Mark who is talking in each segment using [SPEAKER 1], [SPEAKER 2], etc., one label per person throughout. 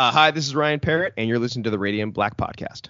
[SPEAKER 1] Uh, hi, this is Ryan Parrott, and you're listening to the Radiant Black Podcast.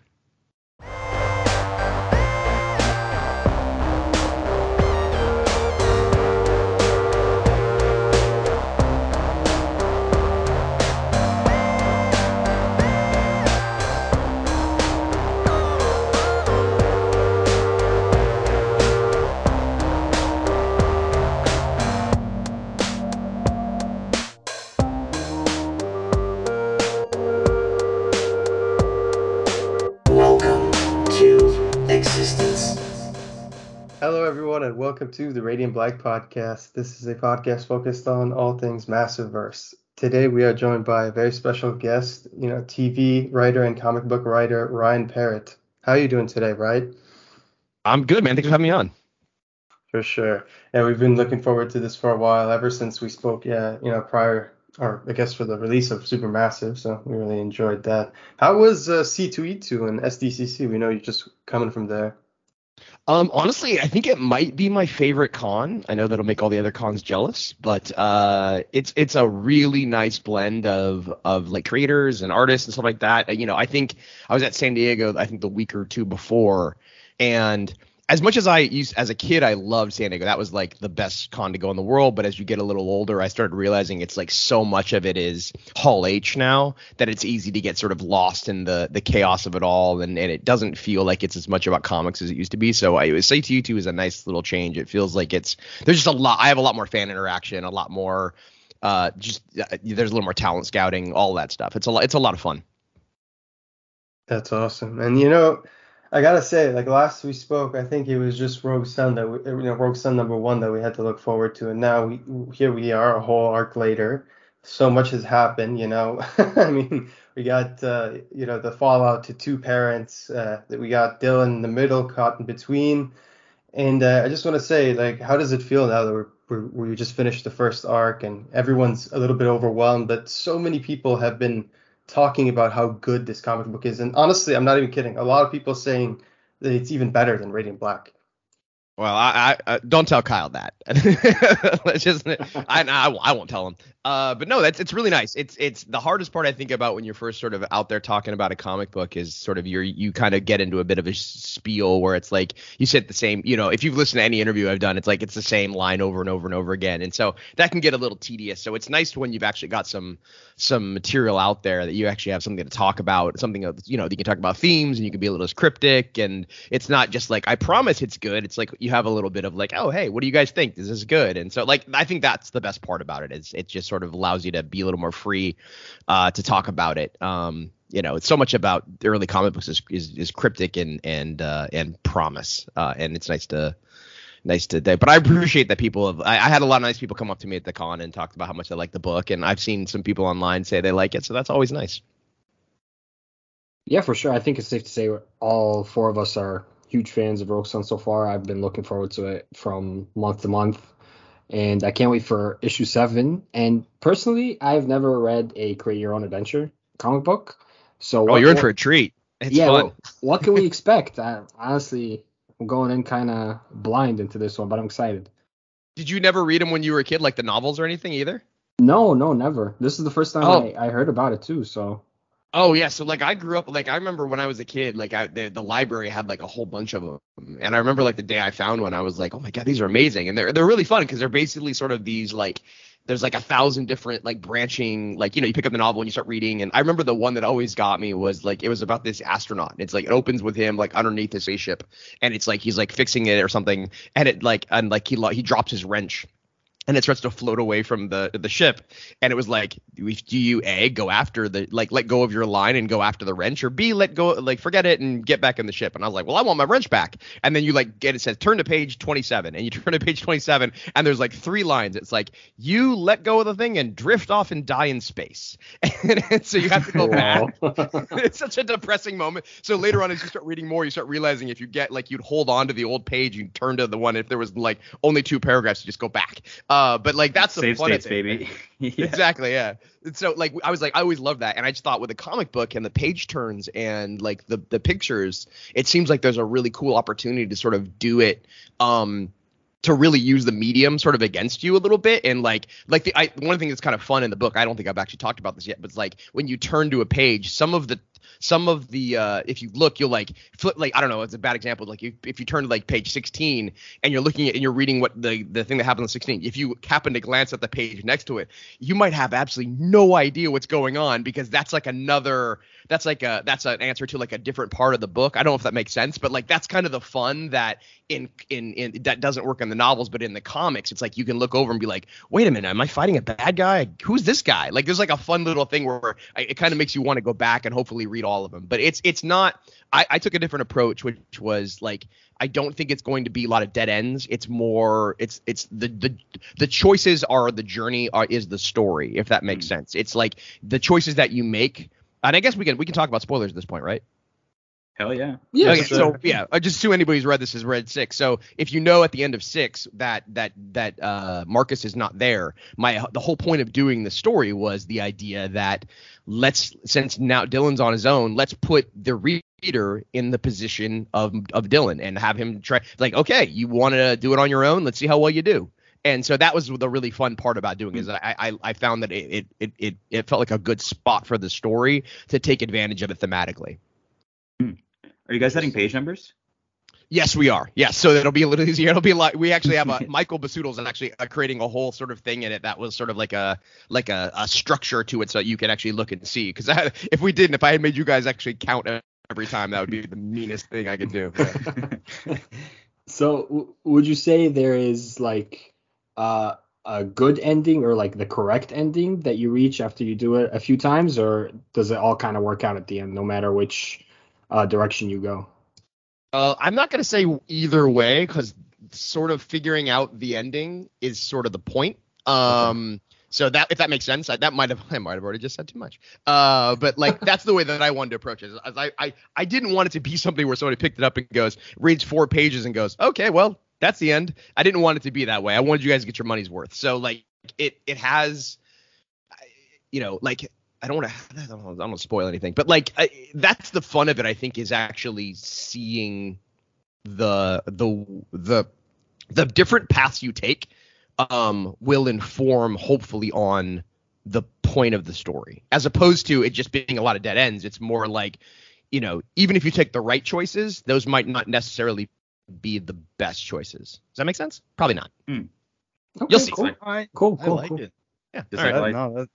[SPEAKER 2] Welcome to
[SPEAKER 3] the Radiant Black Podcast. This is a podcast focused on all things Massiveverse. Today, we are joined by a very special guest, you know, TV writer and comic book writer Ryan Parrott. How are you doing today, Ryan?
[SPEAKER 1] I'm good, man. Thanks for having me on.
[SPEAKER 3] For sure. Yeah, we've been looking forward to this for a while, ever since we spoke, yeah, you know, prior, or I guess for the release of Supermassive. So we really enjoyed that. How was uh, C2E2 and SDCC? We know you're just coming from there.
[SPEAKER 1] Um, honestly, I think it might be my favorite con. I know that'll make all the other cons jealous, but uh, it's it's a really nice blend of of like creators and artists and stuff like that. You know, I think I was at San Diego. I think the week or two before, and as much as I used as a kid, I loved San Diego. That was like the best con to go in the world. But as you get a little older, I started realizing it's like so much of it is Hall H now that it's easy to get sort of lost in the the chaos of it all, and, and it doesn't feel like it's as much about comics as it used to be. So I would say C2E2 is a nice little change. It feels like it's there's just a lot. I have a lot more fan interaction, a lot more. Uh, just uh, there's a little more talent scouting, all that stuff. It's a lot. It's a lot of fun.
[SPEAKER 3] That's awesome. And you know, I gotta say, like last we spoke, I think it was just Rogue Sun that we, you know, Rogue Sun number one that we had to look forward to, and now we here we are a whole arc later. So much has happened, you know. I mean, we got uh, you know the fallout to two parents. Uh, that we got Dylan in the middle, caught in between, and uh, I just want to say, like, how does it feel now that we're, we're we just finished the first arc and everyone's a little bit overwhelmed, but so many people have been talking about how good this comic book is. And honestly, I'm not even kidding. A lot of people saying that it's even better than Radiant Black.
[SPEAKER 1] Well, I, I don't tell Kyle that. Let's just I, I, I won't tell him. Uh, but no, that's it's really nice. It's it's the hardest part I think about when you're first sort of out there talking about a comic book is sort of your you kind of get into a bit of a spiel where it's like you said the same. You know, if you've listened to any interview I've done, it's like it's the same line over and over and over again, and so that can get a little tedious. So it's nice when you've actually got some some material out there that you actually have something to talk about, something you know that you can talk about themes and you can be a little cryptic, and it's not just like I promise it's good. It's like you have a little bit of like, oh hey, what do you guys think? Is this good? And so like I think that's the best part about it is it just sort of allows you to be a little more free uh, to talk about it. Um, you know, it's so much about the early comic books is is, is cryptic and and uh, and promise, uh, and it's nice to nice to but I appreciate that people have. I, I, had a lot of nice people come up to me at the con and talked about how much they like the book, and I've seen some people online say they like it, so that's always nice.
[SPEAKER 4] Yeah, for sure. I think it's safe to say all four of us are huge fans of Rogue Sun so far. I've been looking forward to it from month to month and I can't wait for issue seven. And personally, I've never read a Create Your Own Adventure comic book. So
[SPEAKER 1] oh, you're in for a treat. It's
[SPEAKER 4] yeah,
[SPEAKER 1] fun.
[SPEAKER 4] What, what can we expect? I, honestly, I'm going in kind of blind into this one, but I'm excited.
[SPEAKER 1] Did you never read them when you were a kid, like the novels or anything either?
[SPEAKER 4] No, no, never. This is the first time oh. I, I heard about it too. So
[SPEAKER 1] Oh yeah, so like I grew up like I remember when I was a kid, like I, the, the library had like a whole bunch of them, and I remember like the day I found one, I was like, oh my god, these are amazing, and they're they're really fun because they're basically sort of these like there's like a thousand different like branching like you know you pick up the novel and you start reading and i remember the one that always got me was like it was about this astronaut it's like it opens with him like underneath his spaceship and it's like he's like fixing it or something and it like and like he he drops his wrench and it starts to float away from the the ship. And it was like do you a go after the like let go of your line and go after the wrench or b let go like forget it and get back in the ship? And i was like well i want my wrench back. And then you like get it says turn to page 27 and you turn to page 27 and there's like three lines. It's like you let go of the thing and drift off and die in space. And, so you have to go back. It's such a depressing moment. So later on as you start reading more you start realizing if you get like you'd hold on to the old page you turn to the one if there was like only two paragraphs you just go back. uh, but like that's the
[SPEAKER 5] Save
[SPEAKER 1] fun
[SPEAKER 5] states,
[SPEAKER 1] it,
[SPEAKER 5] baby.
[SPEAKER 1] yeah. Exactly, yeah. And so like I was like I always loved that, and I just thought with the comic book and the page turns and like the the pictures, it seems like there's a really cool opportunity to sort of do it. Um, to really use the medium sort of against you a little bit and like like the I, one thing that's kind of fun in the book i don't think i've actually talked about this yet but it's like when you turn to a page some of the some of the uh if you look you'll like flip like i don't know it's a bad example like you, if you turn to like page 16 and you're looking at and you're reading what the the thing that happened on 16 if you happen to glance at the page next to it you might have absolutely no idea what's going on because that's like another that's like a that's an answer to like a different part of the book. I don't know if that makes sense but like that's kind of the fun that in in in that doesn't work in the novels but in the comics it's like you can look over and be like wait a minute am i fighting a bad guy who's this guy like there's like a fun little thing where I, it kind of makes you want to go back and hopefully read all of them but it's it's not I, I took a different approach which was like I don't think it's going to be a lot of dead ends. It's more it's it's the the the choices are the journey are is the story if that makes hmm. sense. It's like the choices that you make and I guess we can we can talk about spoilers at this point, right?
[SPEAKER 5] Hell yeah.
[SPEAKER 4] Yeah,
[SPEAKER 1] okay, so yeah, uh, just assume anybody who's read this has read six. So if you know at the end of six that that that uh, Marcus is not there, my the whole point of doing the story was the idea that let's since now Dylan's on his own, let's put the reader in the position of of Dylan and have him try like okay, you want to do it on your own, let's see how well you do. And so that was the really fun part about doing is I I, I found that it, it it it felt like a good spot for the story to take advantage of it thematically.
[SPEAKER 5] Are you guys setting page numbers?
[SPEAKER 1] Yes, we are. Yes, so it'll be a little easier. It'll be like we actually have a Michael Busuttil's actually uh, creating a whole sort of thing in it that was sort of like a like a, a structure to it, so you can actually look and see. Because if we didn't, if I had made you guys actually count every time, that would be the meanest thing I could do.
[SPEAKER 4] So w- would you say there is like uh, a good ending or like the correct ending that you reach after you do it a few times, or does it all kind of work out at the end, no matter which uh, direction you go?
[SPEAKER 1] Uh, I'm not gonna say either way because sort of figuring out the ending is sort of the point. Um, so that if that makes sense, I, that might have I might have already just said too much. Uh, but like that's the way that I wanted to approach it. I, I I didn't want it to be something where somebody picked it up and goes reads four pages and goes okay well that's the end. I didn't want it to be that way. I wanted you guys to get your money's worth. So like it it has, you know, like I don't want to I don't, wanna- I don't spoil anything, but like I, that's the fun of it. I think is actually seeing the the the the different paths you take um will inform hopefully on the point of the story as opposed to it just being a lot of dead ends it's more like you know even if you take the right choices those might not necessarily be the best choices does that make sense probably not
[SPEAKER 4] Okay,
[SPEAKER 1] You'll see.
[SPEAKER 4] Cool,
[SPEAKER 6] I,
[SPEAKER 4] cool,
[SPEAKER 6] I
[SPEAKER 4] cool.
[SPEAKER 6] like
[SPEAKER 4] cool.
[SPEAKER 6] it.
[SPEAKER 1] yeah
[SPEAKER 5] Just
[SPEAKER 1] all right.
[SPEAKER 6] That-
[SPEAKER 5] like-
[SPEAKER 6] no, that,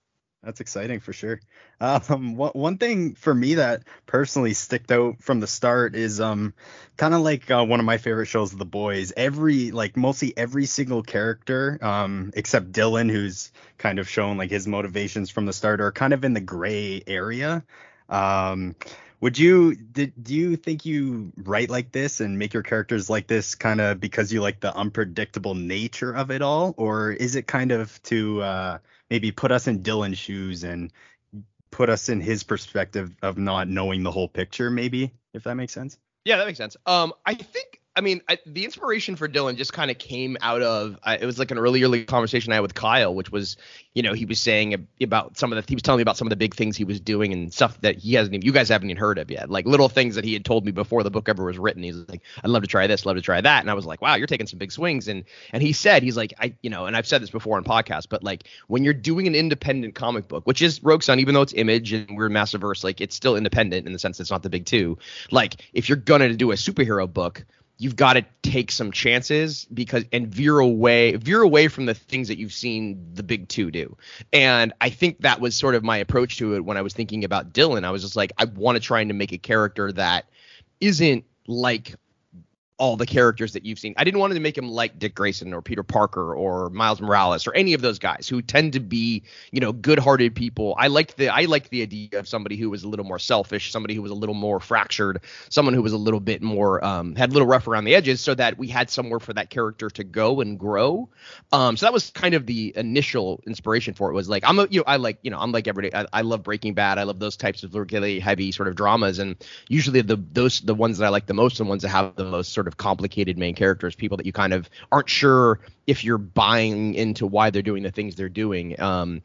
[SPEAKER 6] that's exciting for sure. Um, one one thing for me that personally sticked out from the start is um, kind of like uh, one of my favorite shows, The Boys. Every like mostly every single character, um, except Dylan, who's kind of shown like his motivations from the start, are kind of in the gray area. Um, would you did do you think you write like this and make your characters like this kind of because you like the unpredictable nature of it all, or is it kind of to uh, maybe put us in Dylan's shoes and put us in his perspective of not knowing the whole picture, maybe if that makes sense.
[SPEAKER 1] Yeah, that makes sense. Um, I think, I mean, I, the inspiration for Dylan just kind of came out of, I, it was like an early, early conversation I had with Kyle, which was, you know, he was saying about some of the, he was telling me about some of the big things he was doing and stuff that he hasn't even, you guys haven't even heard of yet, like little things that he had told me before the book ever was written. He's like, I'd love to try this, love to try that. And I was like, wow, you're taking some big swings. And, and he said, he's like, I, you know, and I've said this before on podcasts, but like when you're doing an independent comic book, which is Rogue Sun, even though it's image and we're Massiverse, like it's still independent in the sense it's not the big two. Like if you're gonna do a superhero book, you've got to take some chances because and veer away veer away from the things that you've seen the big two do. And I think that was sort of my approach to it when I was thinking about Dylan. I was just like, I want to try and make a character that isn't like all the characters that you've seen. I didn't want to make him like Dick Grayson or Peter Parker or Miles Morales or any of those guys who tend to be, you know, good-hearted people. I liked the I liked the idea of somebody who was a little more selfish, somebody who was a little more fractured, someone who was a little bit more um, had a little rough around the edges, so that we had somewhere for that character to go and grow. Um, so that was kind of the initial inspiration for it. Was like I'm a you know I like you know I'm like everybody. I, I love Breaking Bad. I love those types of really heavy sort of dramas, and usually the those the ones that I like the most, the ones that have the most sort of complicated main characters, people that you kind of aren't sure if you're buying into why they're doing the things they're doing. Um,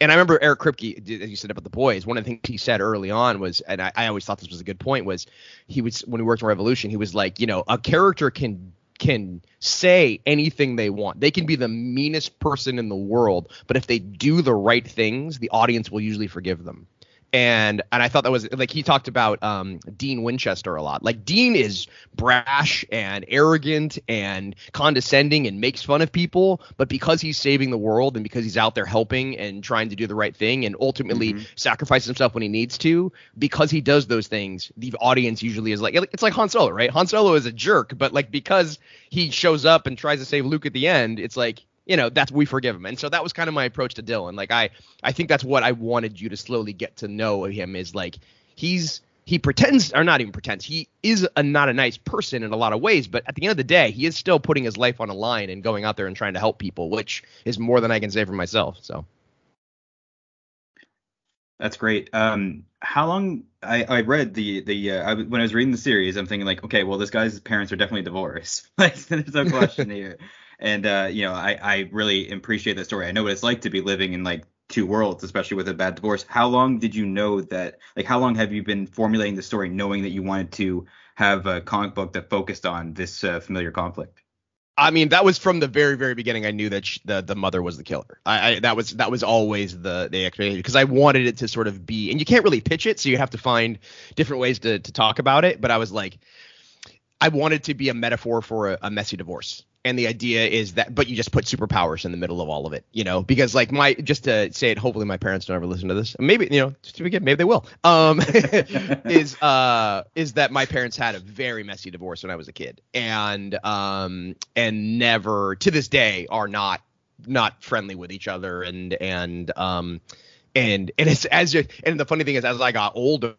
[SPEAKER 1] and I remember Eric Kripke, as you said about the boys, one of the things he said early on was, and I, I always thought this was a good point, was he was when he worked on Revolution, he was like, you know, a character can can say anything they want. They can be the meanest person in the world, but if they do the right things, the audience will usually forgive them and and I thought that was like he talked about um, Dean Winchester a lot. Like Dean is brash and arrogant and condescending and makes fun of people, but because he's saving the world and because he's out there helping and trying to do the right thing and ultimately
[SPEAKER 5] Mhm.
[SPEAKER 1] sacrifices himself when he needs to, because he does those things, the audience usually is like it's like Han Solo, right? Han Solo is a jerk, but like because he shows up and tries to save Luke at the end, it's like you know that's we forgive him and so that was kind of my approach to dylan like i i think that's what i wanted you to slowly get to know of him is like he's he pretends or not even pretends he is a not a nice person in a lot of ways but at the end of the day he is still putting his life on a line and going out there and trying to help people which is more than i can say for myself so
[SPEAKER 5] That's great. Um, how long? I, I read the the uh, I, when I was reading the series, I'm thinking like, okay, well, this guy's parents are definitely divorced. like, there's no question here. And uh, you know, I I really appreciate that story. I know what it's like to be living in like two worlds, especially with a bad divorce. How long did you know that? Like, how long have you been formulating the story, knowing that you wanted to have a comic book that focused on this uh, familiar conflict?
[SPEAKER 1] I mean, that was from the very, very beginning. I knew that sh the the mother was the killer. I, I that was that was always the the expectation because I wanted it to sort of be, and you can't really pitch it, so you have to find different ways to to talk about it. But I was like, I wanted to be a metaphor for a, a messy divorce. And the idea is that, but you just put superpowers in the middle of all of it, you know, because like my, just to say it, hopefully my parents don't ever listen to this. Maybe, you know, just to begin, maybe they will. Um, is, uh, is that my parents had a very messy divorce when I was a kid and, um, and never to this day are not, not friendly with each other. And, and, um, and, and it's as you, and the funny thing is, as I got older,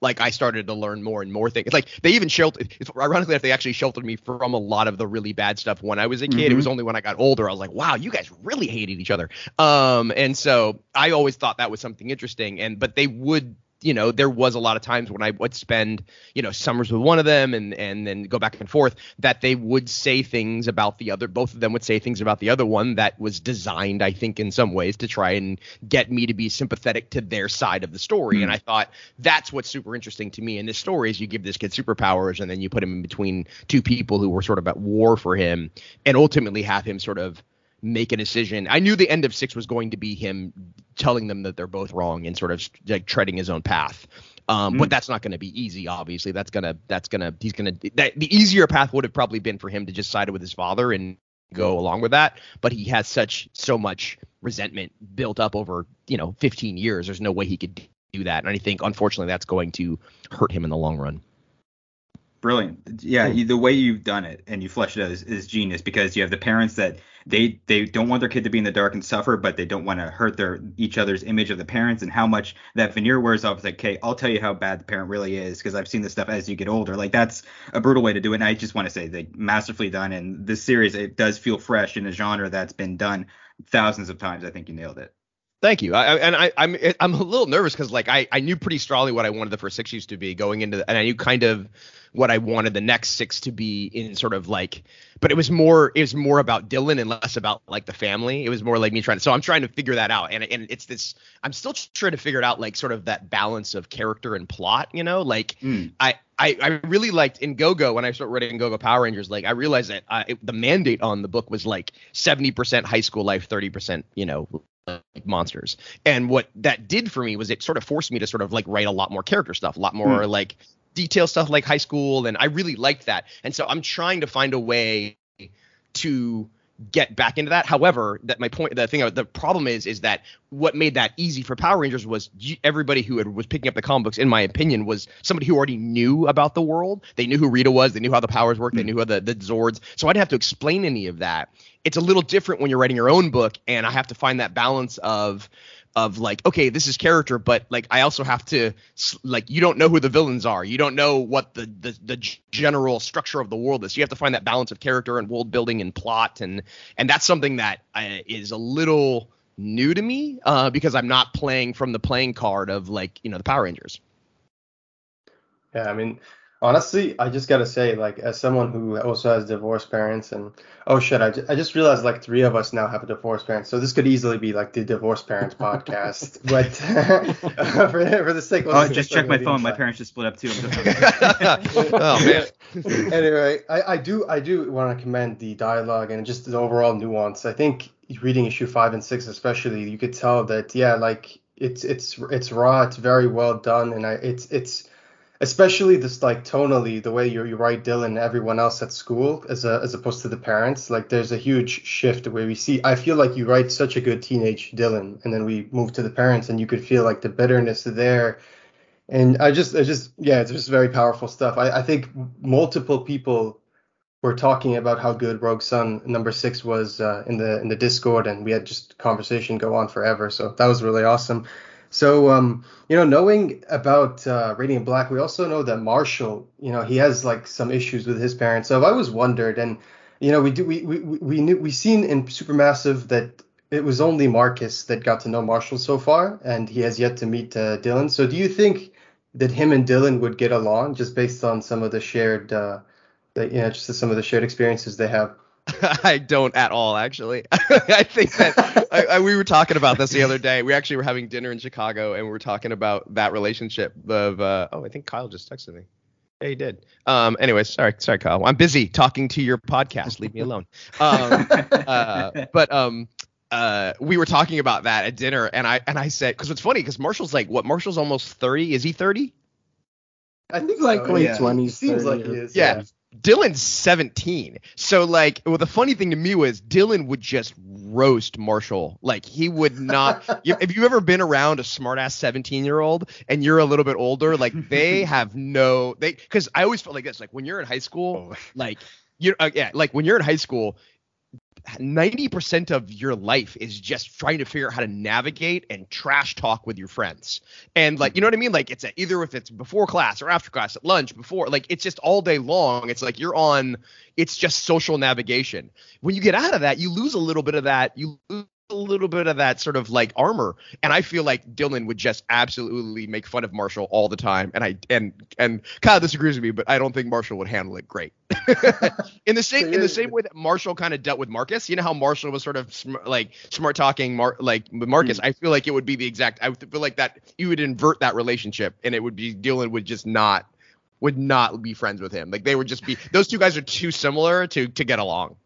[SPEAKER 1] like I started to learn more and more things. It's like they even sheltered. It's ironically enough, they actually sheltered me from a lot of the really bad stuff when I was a kid. It
[SPEAKER 5] Mhm.
[SPEAKER 1] was only when I got older I was like, wow, you guys really hated each other. Um, and so I always thought that was something interesting. And but they would, you know, there was a lot of times when I would spend, you know, summers with one of them and and then go back and forth that they would say things about the other. Both of them would say things about the other one that was designed, I think, in some ways to try and get me to be sympathetic to their side of the story.
[SPEAKER 5] Hmm.
[SPEAKER 1] And I thought that's what's super interesting to me in this story is you give this kid superpowers and then you put him in between two people who were sort of at war for him and ultimately have him sort of make a decision. I knew the end of six was going to be him telling them that they're both wrong and sort of like treading his own path. Um,
[SPEAKER 5] Mm.
[SPEAKER 1] But that's not going to be easy. Obviously, that's gonna that's gonna he's gonna that the easier path would have probably been for him to just side with his father and go along with that. But he has such so much resentment built up over you know 15 years. There's no way he could do that. And I think unfortunately that's going to hurt him in the long run.
[SPEAKER 5] Brilliant. Yeah, you, the way you've done it and you flesh it out is, is genius because you have the parents that they they don't want their kid to be in the dark and suffer, but they don't want to hurt their each other's image of the parents and how much that veneer wears off. It's like, okay, I'll tell you how bad the parent really is because I've seen this stuff as you get older. Like that's a brutal way to do it. And I just want to say that masterfully done. And this series it does feel fresh in a genre that's been done thousands of times. I think you nailed it.
[SPEAKER 1] Thank you. I, and I, I'm I'm a little nervous because like I, I knew pretty strongly what I wanted the first six issues to be going into, the, and I knew kind of what I wanted the next six to be in sort of like, but it was more it was more about Dylan and less about like the family. It was more like me trying to. So I'm trying to figure that out, and and it's this. I'm still trying to figure it out, like sort of that balance of character and plot. You know, like
[SPEAKER 5] Mm.
[SPEAKER 1] I, I I really liked in GoGo when I started writing GoGo Power Rangers. Like I realized that uh, it, the mandate on the book was like 70% high school life, 30% you know like monsters. And what that did for me was it sort of forced me to sort of like write a lot more character stuff, a lot more hmm. like detail stuff like high school, and I really liked that. And so I'm trying to find a way to get back into that. However, that my point, the thing, the problem is, is that what made that easy for Power Rangers was everybody who had, was picking up the comic books, in my opinion, was somebody who already knew about the world. They knew who Rita was, they knew how the powers worked, they hmm. knew how the, the Zords. So I didn't have to explain any of that. It's a little different when you're writing your own book, and I have to find that balance of of like okay this is character but like i also have to like you don't know who the villains are. You don't know what the the, the general structure of the world is. You have to find that balance of character and world building and plot and and that's something that uh, is a little new to me uh because i'm not playing from the playing card of like you know the power rangers.
[SPEAKER 3] Yeah, I mean, Honestly, I just gotta say, like, as someone who also has divorced parents, and oh shit, I, ju- I just realized like three of us now have a divorced parent, so this could easily be like the divorced parents podcast. but for, for the sake of
[SPEAKER 5] Oh, just check my
[SPEAKER 3] really
[SPEAKER 5] phone. My parents just split up too.
[SPEAKER 1] Oh man.
[SPEAKER 3] anyway, I, I do I do want to commend the dialogue and just the overall nuance. I think reading issue five and six especially, you could tell that yeah, like it's it's it's raw, it's very well done, and I it's it's especially this like tonally the way you you write Dylan and everyone else at school as a, as opposed to the parents. Like there's a huge shift where we see. I feel like you write such a good teenage Dylan, and then we move to the parents, and you could feel like the bitterness there. And I just, I just, yeah, it's just very powerful stuff. I, I think multiple people were talking about how good Rogue Sun number six was uh, in the in the Discord, and we had just conversation go on forever. So that was really awesome. So, um, you know, knowing about uh, Radiant Black, we also know that Marshall, you know, he has like some issues with his parents. So I've always wondered, and you know, we do we we we knew we seen in Supermassive that it was only Marcus that got to know Marshall so far, and he has yet to meet uh, Dylan. So do you think that him and Dylan would get along just based on some of the shared, uh, you know, just some of the shared experiences they have?
[SPEAKER 1] I don't at all, actually. I think that I, I, we were talking about this the other day. We actually were having dinner in Chicago, and we were talking about that relationship of. Uh, oh, I think Kyle just texted me. Yeah, he did. Um. Anyways, sorry, sorry, Kyle. I'm busy talking to your podcast. Leave me alone. Um. uh, but um. Uh, we were talking about that at dinner, and I and I said because it's funny because Marshall's like what? Marshall's almost thirty. Is he thirty?
[SPEAKER 3] I think
[SPEAKER 4] like
[SPEAKER 3] so,
[SPEAKER 4] late
[SPEAKER 3] yeah.
[SPEAKER 4] 20s,
[SPEAKER 3] Seems
[SPEAKER 4] 30,
[SPEAKER 3] like he is.
[SPEAKER 1] Yeah. Dylan's 17. So like well the funny thing to me was Dylan would just roast Marshall. Like he would not you, if you've ever been around a smart ass 17 year old and you're a little bit older, like they have no they cuz I always felt like this like when you're in high school, like you uh, yeah, like when you're in high school 90% of your life is just trying to figure out how to navigate and trash talk with your friends. And like, you know what I mean? Like it's a, either if it's before class or after class, at lunch, before, like it's just all day long. It's like you're on, it's just social navigation. When you get out of that, you lose a little bit of that. You lose a little bit of that sort of like armor. And I feel like Dylan would just absolutely make fun of Marshall all the time. And I, and, and Kyle disagrees with me, but I don't think Marshall would handle it great. in the same in the same way that Marshall kind of dealt with Marcus. You know how Marshall was sort of sm- like smart talking Mar- like with Marcus. Hmm. I feel like it would be the exact. I feel like that you would invert that relationship, and it would be Dylan would just not would not be friends with him. Like they would just be those two guys are too similar to to get along.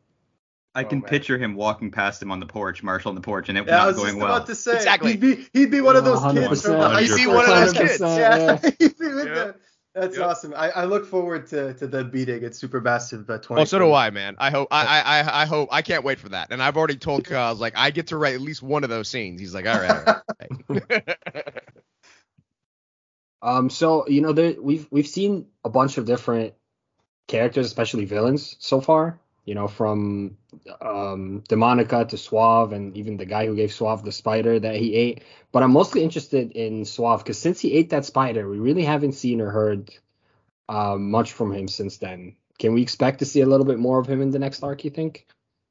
[SPEAKER 5] I
[SPEAKER 3] Oh,
[SPEAKER 5] can
[SPEAKER 3] man.
[SPEAKER 5] picture him walking past him on the porch, Marshall on the porch, and it
[SPEAKER 3] Yeah, I
[SPEAKER 5] not
[SPEAKER 3] was
[SPEAKER 5] going
[SPEAKER 3] just
[SPEAKER 5] well.
[SPEAKER 3] about to say
[SPEAKER 1] Exactly.
[SPEAKER 3] he'd be he'd be one of those kids from the
[SPEAKER 4] 100%.
[SPEAKER 3] high
[SPEAKER 1] He'd be
[SPEAKER 3] school.
[SPEAKER 1] one of those kids.
[SPEAKER 3] Yeah,
[SPEAKER 4] yeah.
[SPEAKER 3] he'd be with
[SPEAKER 1] Yeah.
[SPEAKER 3] the- that's
[SPEAKER 1] Yep.
[SPEAKER 3] awesome. I, I look forward to, to the beating at Supermassive uh, 20.
[SPEAKER 1] Oh, so do I, man. I hope I, I I I hope I can't wait for that. And I've already told Kyle, I was like, I get to write at least one of those scenes. He's like, all right. All right.
[SPEAKER 4] Um, so you know, there, we've we've seen a bunch of different characters, especially villains, so far. You know, from um, Demonica to Suave, and even the guy who gave Suave the spider that he ate. But I'm mostly interested in Suave because since he ate that spider, we really haven't seen or heard uh, much from him since then. Can we expect to see a little bit more of him in the next arc? You think?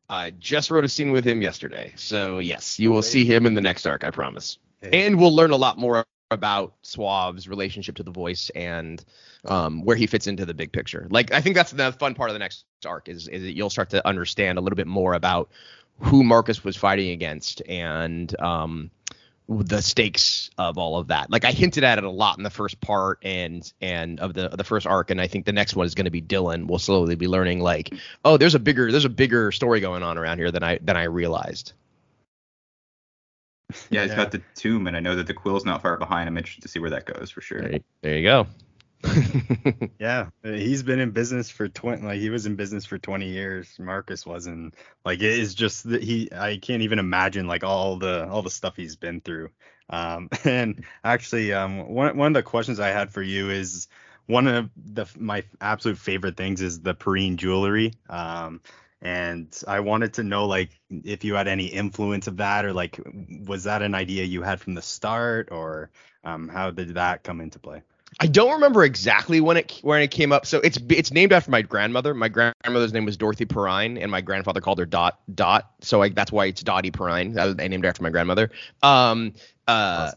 [SPEAKER 1] I just wrote a scene with him yesterday. So yes, you will see him in the next arc, I promise. And we'll learn a lot more about Suave's relationship to the voice and um, where he fits into the big picture. Like I think that's the fun part of the next arc is is that you'll start to understand a little bit more about who Marcus was fighting against and um, the stakes of all of that. Like I hinted at it a lot in the first part and and of the the first arc, and I think the next one is going to be Dylan. We'll slowly be learning like, oh, there's a bigger there's a bigger story going on around here than I than I realized.
[SPEAKER 5] Yeah, he's
[SPEAKER 6] Yeah.
[SPEAKER 5] got the tomb, and I know that the quill's not far behind. I'm interested to see where that goes for sure.
[SPEAKER 1] There you, there you go.
[SPEAKER 6] Yeah, he's been in business for 20 like he was in business for 20 years. Marcus wasn't. Like it is just that he I can't even imagine like all the all the stuff he's been through. Um and actually um one one of the questions I had for you is one of the my absolute favorite things is the Perrine jewelry. Um and I wanted to know like if you had any influence of that or like was that an idea you had from the start or um how did that come into play?
[SPEAKER 1] I don't remember exactly when it when it came up. So it's it's named after my grandmother. My grandmother's name was Dorothy Perrine, and my grandfather called her Dot Dot. So I, that's why it's Dottie Perrine. That I named her after my grandmother. Um, uh,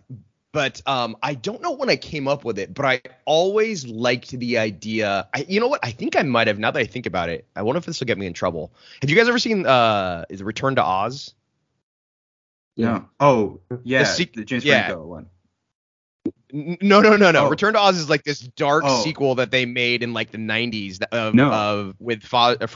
[SPEAKER 1] but um, I don't know when I came up with it, but I always liked the idea. I, you know what? I think I might have. Now that I think about it, I wonder if this will get me in trouble. Have you guys ever seen uh, is Return to Oz?
[SPEAKER 5] Yeah. Oh, yeah.
[SPEAKER 1] The
[SPEAKER 5] The, James
[SPEAKER 1] yeah.
[SPEAKER 5] Franco one.
[SPEAKER 1] No, no, no, no.
[SPEAKER 5] Oh.
[SPEAKER 1] Return to Oz is like this dark
[SPEAKER 5] Oh.
[SPEAKER 1] sequel that they made in like the 90s of,
[SPEAKER 5] No.
[SPEAKER 1] of with Fa- uh,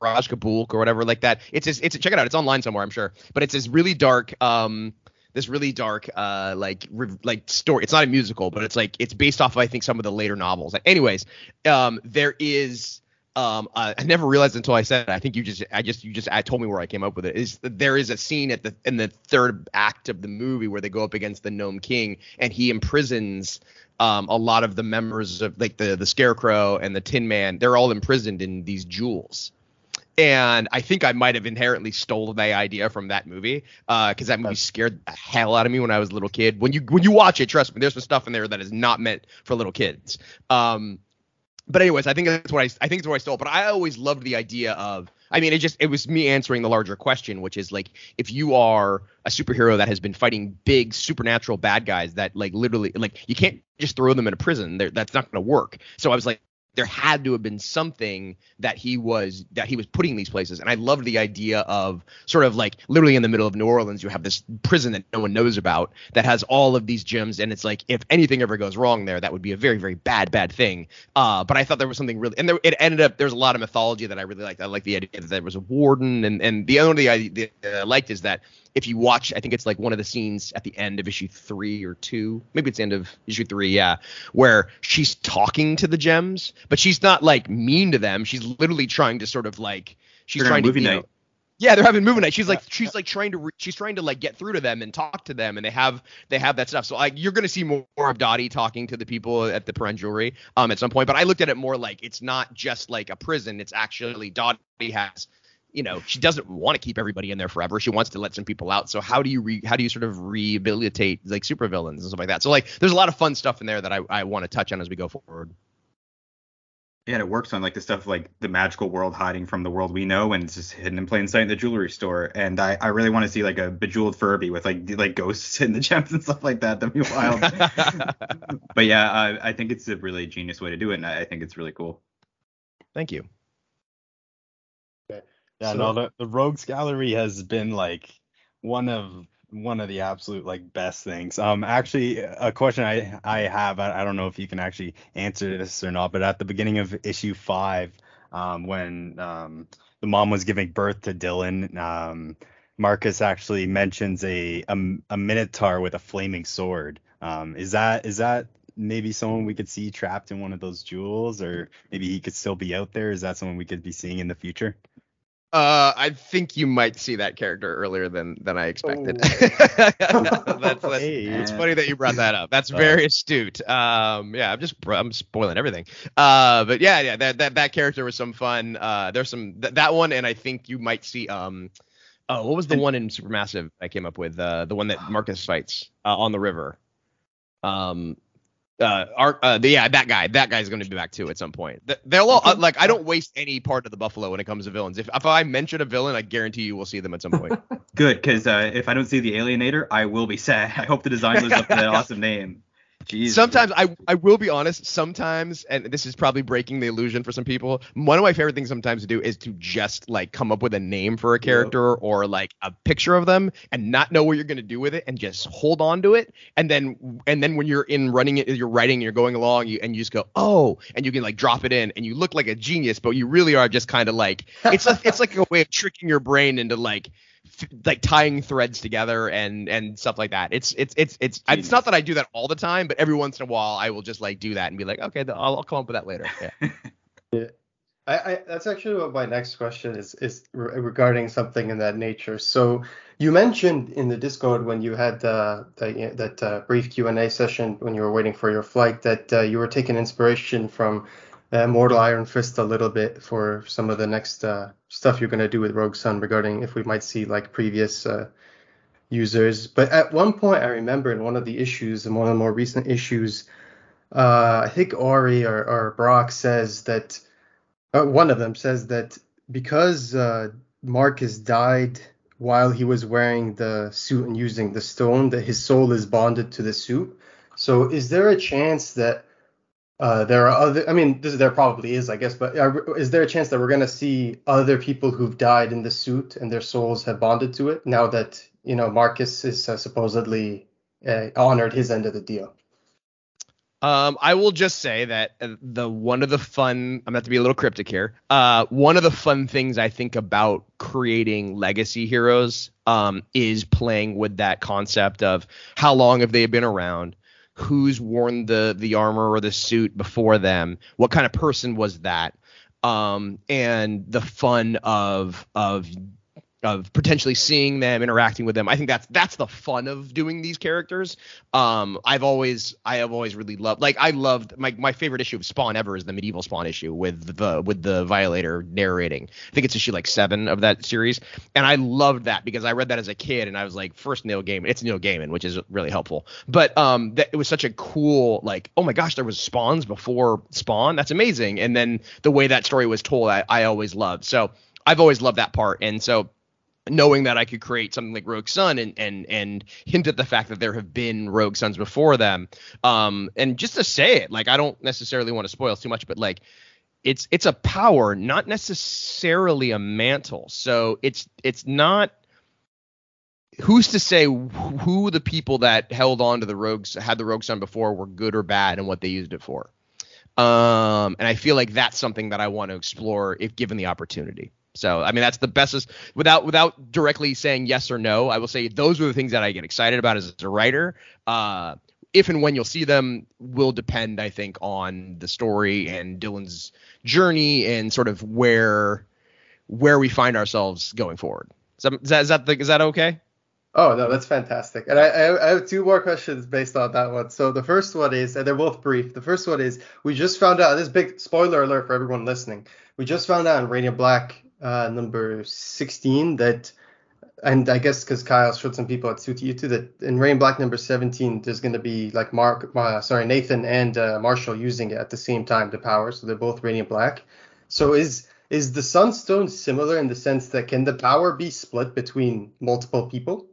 [SPEAKER 1] Fairuza Balk or whatever like that. It's this, it's check it out. It's online somewhere, I'm sure. But it's this really dark um this really dark uh like re- like story. It's not a musical, but it's like it's based off of I think some of the later novels. Anyways, um there is um uh, I never realized until I said it. I think you just I just you just I told me where I came up with it. Is there is a scene at the in the third act of the movie where they go up against the Gnome King and he imprisons um a lot of the members of like the the Scarecrow and the Tin Man. They're all imprisoned in these jewels. And I think I might have inherently stolen the idea from that movie, because that movie scared the hell out of me when I was a little kid. When you when you watch it, trust me, there's some stuff in there that is not meant for little kids. Um, but anyways, I think that's what I I think it's what I stole. But I always loved the idea of I mean, it just it was me answering the larger question, which is like if you are a superhero that has been fighting big supernatural bad guys that like literally like you can't just throw them in a prison. They're, that's not going to work. So I was like there had to have been something that he was that he was putting these places. And i loved the idea of sort of like literally in the middle of new orleans you have this prison that no one knows about that has all of these gems. And it's like if anything ever goes wrong there that would be a very very bad bad thing. Uh, but i thought there was something really and there, it ended up there's a lot of mythology that i really liked. I like the idea that there was a warden. And and the only idea i liked is that if you watch, I think it's like one of the scenes at the end of issue three or two, maybe it's the end of issue three, yeah, where she's talking to the gems, but she's not like mean to them. She's literally trying to sort of like she's trying to
[SPEAKER 5] movie
[SPEAKER 1] you know-
[SPEAKER 5] night.
[SPEAKER 1] yeah, they're having movie night. She's like she's like trying to re- she's trying to like get through to them and talk to them, and they have they have that stuff. So like you're gonna see more, of Dottie talking to the people at the Perrine Jewelry um at some point. But I looked at it more like it's not just like a prison. It's actually Dottie has you know she doesn't want to keep everybody in there forever. She wants to let some people out. So how do you re, how do you sort of rehabilitate like supervillains and stuff like that? So like there's a lot of fun stuff in there that I I want to touch on as we go forward.
[SPEAKER 5] Yeah, it works on like the stuff like the magical world hiding from the world we know, and it's just hidden in plain sight in the jewelry store. And I, I really want to see like a bejeweled Furby with like like ghosts in the gems and stuff like that. That'd be wild. but yeah, I, I think it's a really genius way to do it, and I, I think it's really cool.
[SPEAKER 1] Thank you.
[SPEAKER 6] Yeah,
[SPEAKER 3] So-
[SPEAKER 6] no, the, the Rogues Gallery has been like one of one of the absolute like best things. Um, actually, a question I I have, I, I don't know if you can actually answer this or not, but at the beginning of issue five, um, when um the mom was giving birth to Dylan, um, Marcus actually mentions a a, a minotaur with a flaming sword. Um, is that is that maybe someone we could see trapped in one of those jewels, or maybe he could still be out there? Is that someone we could be seeing in the future?
[SPEAKER 1] Uh, I think you might see that character earlier than than I expected.
[SPEAKER 3] Oh.
[SPEAKER 1] that's, that's,
[SPEAKER 6] Hey.
[SPEAKER 1] it's funny that you brought that up. That's
[SPEAKER 6] Uh.
[SPEAKER 1] very astute. Um, yeah, I'm just I'm spoiling everything. Uh, but yeah, yeah, that that that character was some fun. Uh, there's some th- that one, and I think you might see um, oh, what was the one in Supermassive I came up with? Uh, the one that Marcus fights uh, on the river. Um, uh, Art, uh, the, yeah, that guy, that guy's going to be back too at some point. They'll all uh, like, I don't waste any part of the Buffalo when it comes to villains. If if I mention a villain, I guarantee you we'll see them at some point.
[SPEAKER 5] Good, because uh, if I don't see the Alienator, I will be sad. I hope the design lives up to that awesome name. Jeez.
[SPEAKER 1] Sometimes I I will be honest. Sometimes, and this is probably breaking the illusion for some people. One of my favorite things sometimes to do is to just like come up with a name for a character or like a picture of them and not know what you're gonna do with it and just hold on to it. And then and then when you're in running it, you're writing, you're going along, you and you just go oh, and you can like drop it in, and you look like a genius, but you really are just kind of like it's a, it's like a way of tricking your brain into like f- like tying threads together and and stuff like that. It's it's it's it's it's not that I do that all the time, but every once in a while I will just like do that and be like, okay, I'll, I'll come up with that later. Yeah.
[SPEAKER 3] I, I that's actually what my next question is is re- regarding something in that nature. So you mentioned in the Discord when you had uh, the, that uh, brief Q and A session when you were waiting for your flight that uh, you were taking inspiration from uh, Mortal Iron Fist a little bit for some of the next uh, stuff you're gonna do with Rogue Sun regarding if we might see like previous uh, users. But at one point, I remember in one of the issues, in one of the more recent issues, uh, I think Ori or, or Brock says that uh, one of them says that because uh, Marcus died while he was wearing the suit and using the stone, that his soul is bonded to the suit. So is there a chance that uh, there are other? I mean, this, there probably is, I guess, but are, is there a chance that we're gonna see other people who've died in the suit and their souls have bonded to it now that you know Marcus is uh, supposedly uh, honored his end of the deal?
[SPEAKER 1] Um, I will just say that uh, the one of the fun I'm going to be a little cryptic here. Uh, one of the fun things I think about creating legacy heroes um, is playing with that concept of how long have they been around, who's worn the the armor or the suit before them, what kind of person was that, um, and the fun of of of potentially seeing them, interacting with them. I think that's that's the fun of doing these characters. Um, I've always I have always really loved like I loved my my favorite issue of Spawn ever is the medieval Spawn issue with the with the Violator narrating. I think it's issue like seven of that series, and I loved that because I read that as a kid and I was like, first Neil Gaiman. It's Neil Gaiman, which is really helpful. But um, that, it was such a cool like, oh my gosh, there was Spawns before Spawn. That's amazing. And then the way that story was told, I, I always loved. So I've always loved that part, and so knowing that I could create something like Rogue Sun and and and hint at the fact that there have been Rogue Suns before them. Um, and just to say it, like I don't necessarily want to spoil too much, but like it's it's a power, not necessarily a mantle. So it's it's not. Who's to say who the people that held on to the rogues had the rogue sun before were good or bad and what they used it for? Um, and I feel like that's something that I want to explore if given the opportunity. So I mean that's the bestest without without directly saying yes or no. I will say those are the things that I get excited about as a writer. Uh, if and when you'll see them will depend, I think, on the story and Dylan's journey and sort of where where we find ourselves going forward. Is that is that is that, the, is that okay?
[SPEAKER 3] Oh no, that's fantastic. And I, I, have two more questions based on that one. So the first one is, and they're both brief. The first one is, we just found out. This big spoiler alert for everyone listening. We just found out in Radiant Black uh, number 16 that, and I guess because Kyle showed some people at C2E2 that in Radiant Black number 17 there's going to be like Mark, uh, sorry Nathan and uh, Marshall using it at the same time the power, so they're both Radiant Black. So is is the Sunstone similar in the sense that can the power be split between multiple people?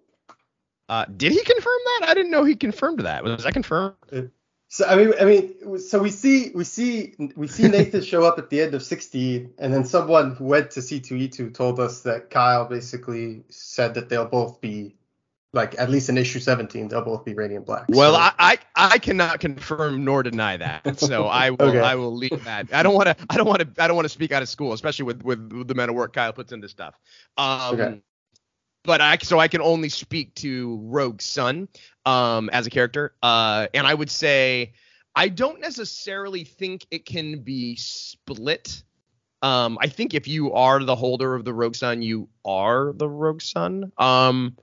[SPEAKER 1] Uh, did he confirm that? I didn't know he confirmed that. Was that confirmed?
[SPEAKER 3] So I mean, I mean, so we see, we see, we see Nathan show up at the end of 16, and then someone who went to C2E2 told us that Kyle basically said that they'll both be, like, at least in issue 17, they'll both be Radiant Black.
[SPEAKER 1] Well,
[SPEAKER 3] so,
[SPEAKER 1] I, I I cannot confirm nor deny that, so I will
[SPEAKER 3] Okay.
[SPEAKER 1] I will leave that. I don't want to I don't want to I don't want to speak out of school, especially with, with with the amount of work Kyle puts into stuff. Um,
[SPEAKER 3] Okay.
[SPEAKER 1] But I so I can only speak to Rogue Sun um as a character, uh, and I would say I don't necessarily think it can be split. Um, I think if you are the holder of the Rogue Sun, you are the Rogue Sun. Um,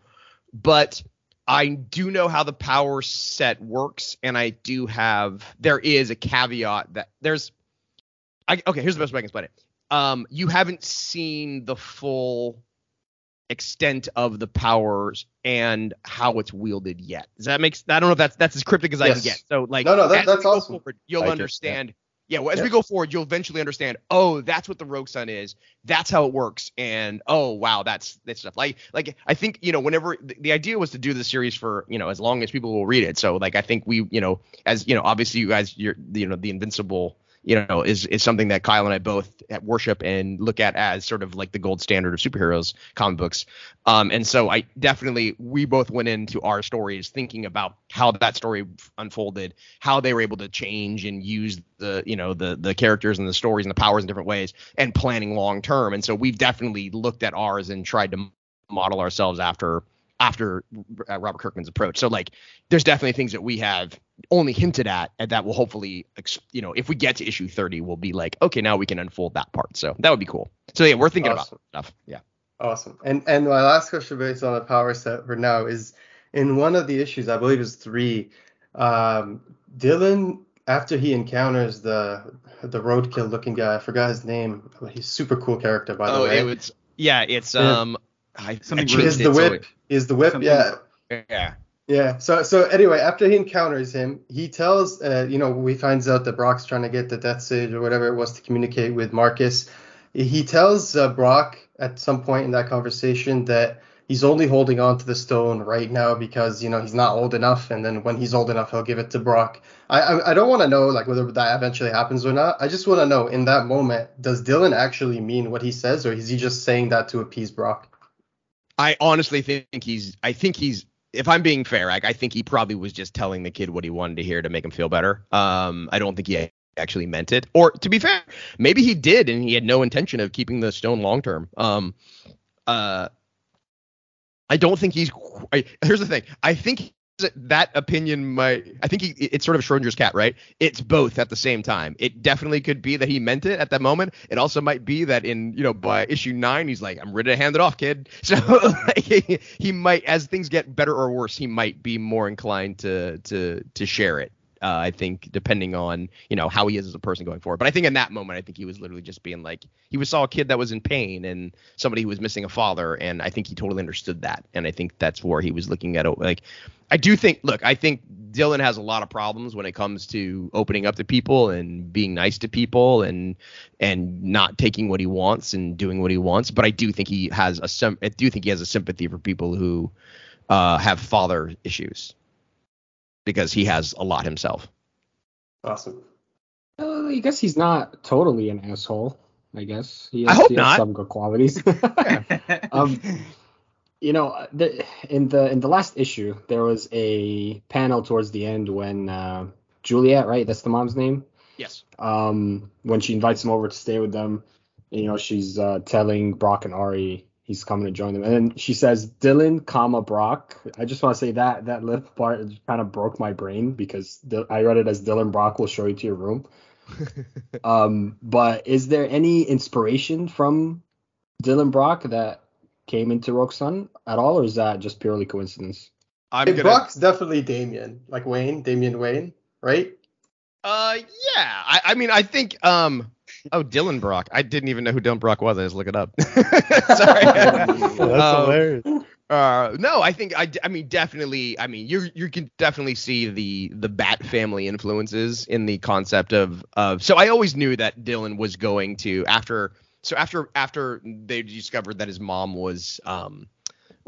[SPEAKER 1] but I do know how the power set works, and I do have there is a caveat that there's I okay, here's the best way I can explain it. Um, you haven't seen the full extent of the powers and how it's wielded yet. Does that make I don't know if that's that's as cryptic as I can get. So like
[SPEAKER 3] No, no, that- that's awesome.
[SPEAKER 1] forward, you'll
[SPEAKER 6] Like it, yeah.
[SPEAKER 1] understand. Yeah, well, as
[SPEAKER 3] Yeah.
[SPEAKER 1] we go forward, you'll eventually understand. Oh, that's what the Rogue Sun is. That's how it works. And oh, wow, that's that stuff. Like, like I think you know, whenever the, the idea was to do the series for you know as long as people will read it. So like, I think we you know as you know, obviously you guys, you're you know the Invincible you know is is something that Kyle and I both worship and look at as sort of like the gold standard of superheroes comic books. Um, and so I definitely we both went into our stories thinking about how that story unfolded, how they were able to change and use the you know the the characters and the stories and the powers in different ways and planning long term. And so we've definitely looked at ours and tried to model ourselves after after uh, Robert Kirkman's approach. So like there's definitely things that we have only hinted at and that will hopefully you know if we get to issue 30 we'll be like okay now we can unfold that part. So that would be cool. So yeah, we're thinking
[SPEAKER 3] Awesome.
[SPEAKER 1] about stuff. Yeah.
[SPEAKER 3] Awesome. And and my last question based on the power set for now is in one of the issues, I believe is three, um, Dylan after he encounters the the roadkill looking guy, I forgot his name, but he's a super cool character by the
[SPEAKER 1] oh,
[SPEAKER 3] way.
[SPEAKER 1] it was yeah, it's
[SPEAKER 3] Yeah.
[SPEAKER 1] um I,
[SPEAKER 5] Something
[SPEAKER 1] I
[SPEAKER 3] is the
[SPEAKER 1] it, so
[SPEAKER 3] whip. He is the whip.
[SPEAKER 5] Something-
[SPEAKER 3] Yeah.
[SPEAKER 1] yeah.
[SPEAKER 3] Yeah. So so anyway, after he encounters him, he tells uh, you know, we finds out that Brock's trying to get the death sage or whatever it was to communicate with Marcus. He tells uh, Brock at some point in that conversation that he's only holding on to the stone right now because you know he's not old enough, and then when he's old enough, he'll give it to Brock. I I, I don't want to know like whether that eventually happens or not. I just want to know in that moment, does Dylan actually mean what he says, or is he just saying that to appease Brock?
[SPEAKER 1] I honestly think he's. I think he's. If I'm being fair, like, I think he probably was just telling the kid what he wanted to hear to make him feel better. Um, I don't think he actually meant it. Or to be fair, maybe he did and he had no intention of keeping the stone long term. Um, uh, I don't think he's. I, here's the thing. I think that opinion might. I think he, it's sort of Schrodinger's cat, right? It's both at the same time. It definitely could be that he meant it at that moment. It also might be that in you know by issue nine he's like, I'm ready to hand it off, kid. So like, he, he might, as things get better or worse, he might be more inclined to to to share it. Uh, I think depending on you know how he is as a person going forward. But I think in that moment, I think he was literally just being like he was saw a kid that was in pain and somebody who was missing a father, and I think he totally understood that. And I think that's where he was looking at it. Like I do think, look, I think Dylan has a lot of problems when it comes to opening up to people and being nice to people and and not taking what he wants and doing what he wants. But I do think he has a I do think he has a sympathy for people who uh, have father issues because he has a lot himself.
[SPEAKER 3] Awesome.
[SPEAKER 4] Uh, I guess he's not totally an asshole. I guess he
[SPEAKER 1] I hope
[SPEAKER 4] he has
[SPEAKER 1] not.
[SPEAKER 4] some good qualities. um, you know, the, in the in the last issue, there was a panel towards the end when uh, Juliet, right? That's the mom's name.
[SPEAKER 1] Yes.
[SPEAKER 4] Um, when she invites him over to stay with them, you know, she's uh, telling Brock and Ari he's coming to join them, and then she says Dylan, comma Brock. I just want to say that that little part kind of broke my brain because I read it as Dylan Brock will show you to your room. um, but is there any inspiration from Dylan Brock that came into Rogue Sun at all, or is that just purely coincidence?
[SPEAKER 1] I'm
[SPEAKER 3] Hey,
[SPEAKER 1] gonna.
[SPEAKER 3] Brock's definitely Damian, like Wayne, Damian Wayne, right?
[SPEAKER 1] Uh, yeah. I, I mean, I think. Um. Oh, Dylan Brock. I didn't even know who Dylan Brock was. I just look it up. Sorry.
[SPEAKER 6] That's
[SPEAKER 1] Um,
[SPEAKER 6] hilarious.
[SPEAKER 1] Uh, no, I think I, I mean definitely. I mean you you can definitely see the the Bat family influences in the concept of of. So I always knew that Dylan was going to after. So after after they discovered that his mom was um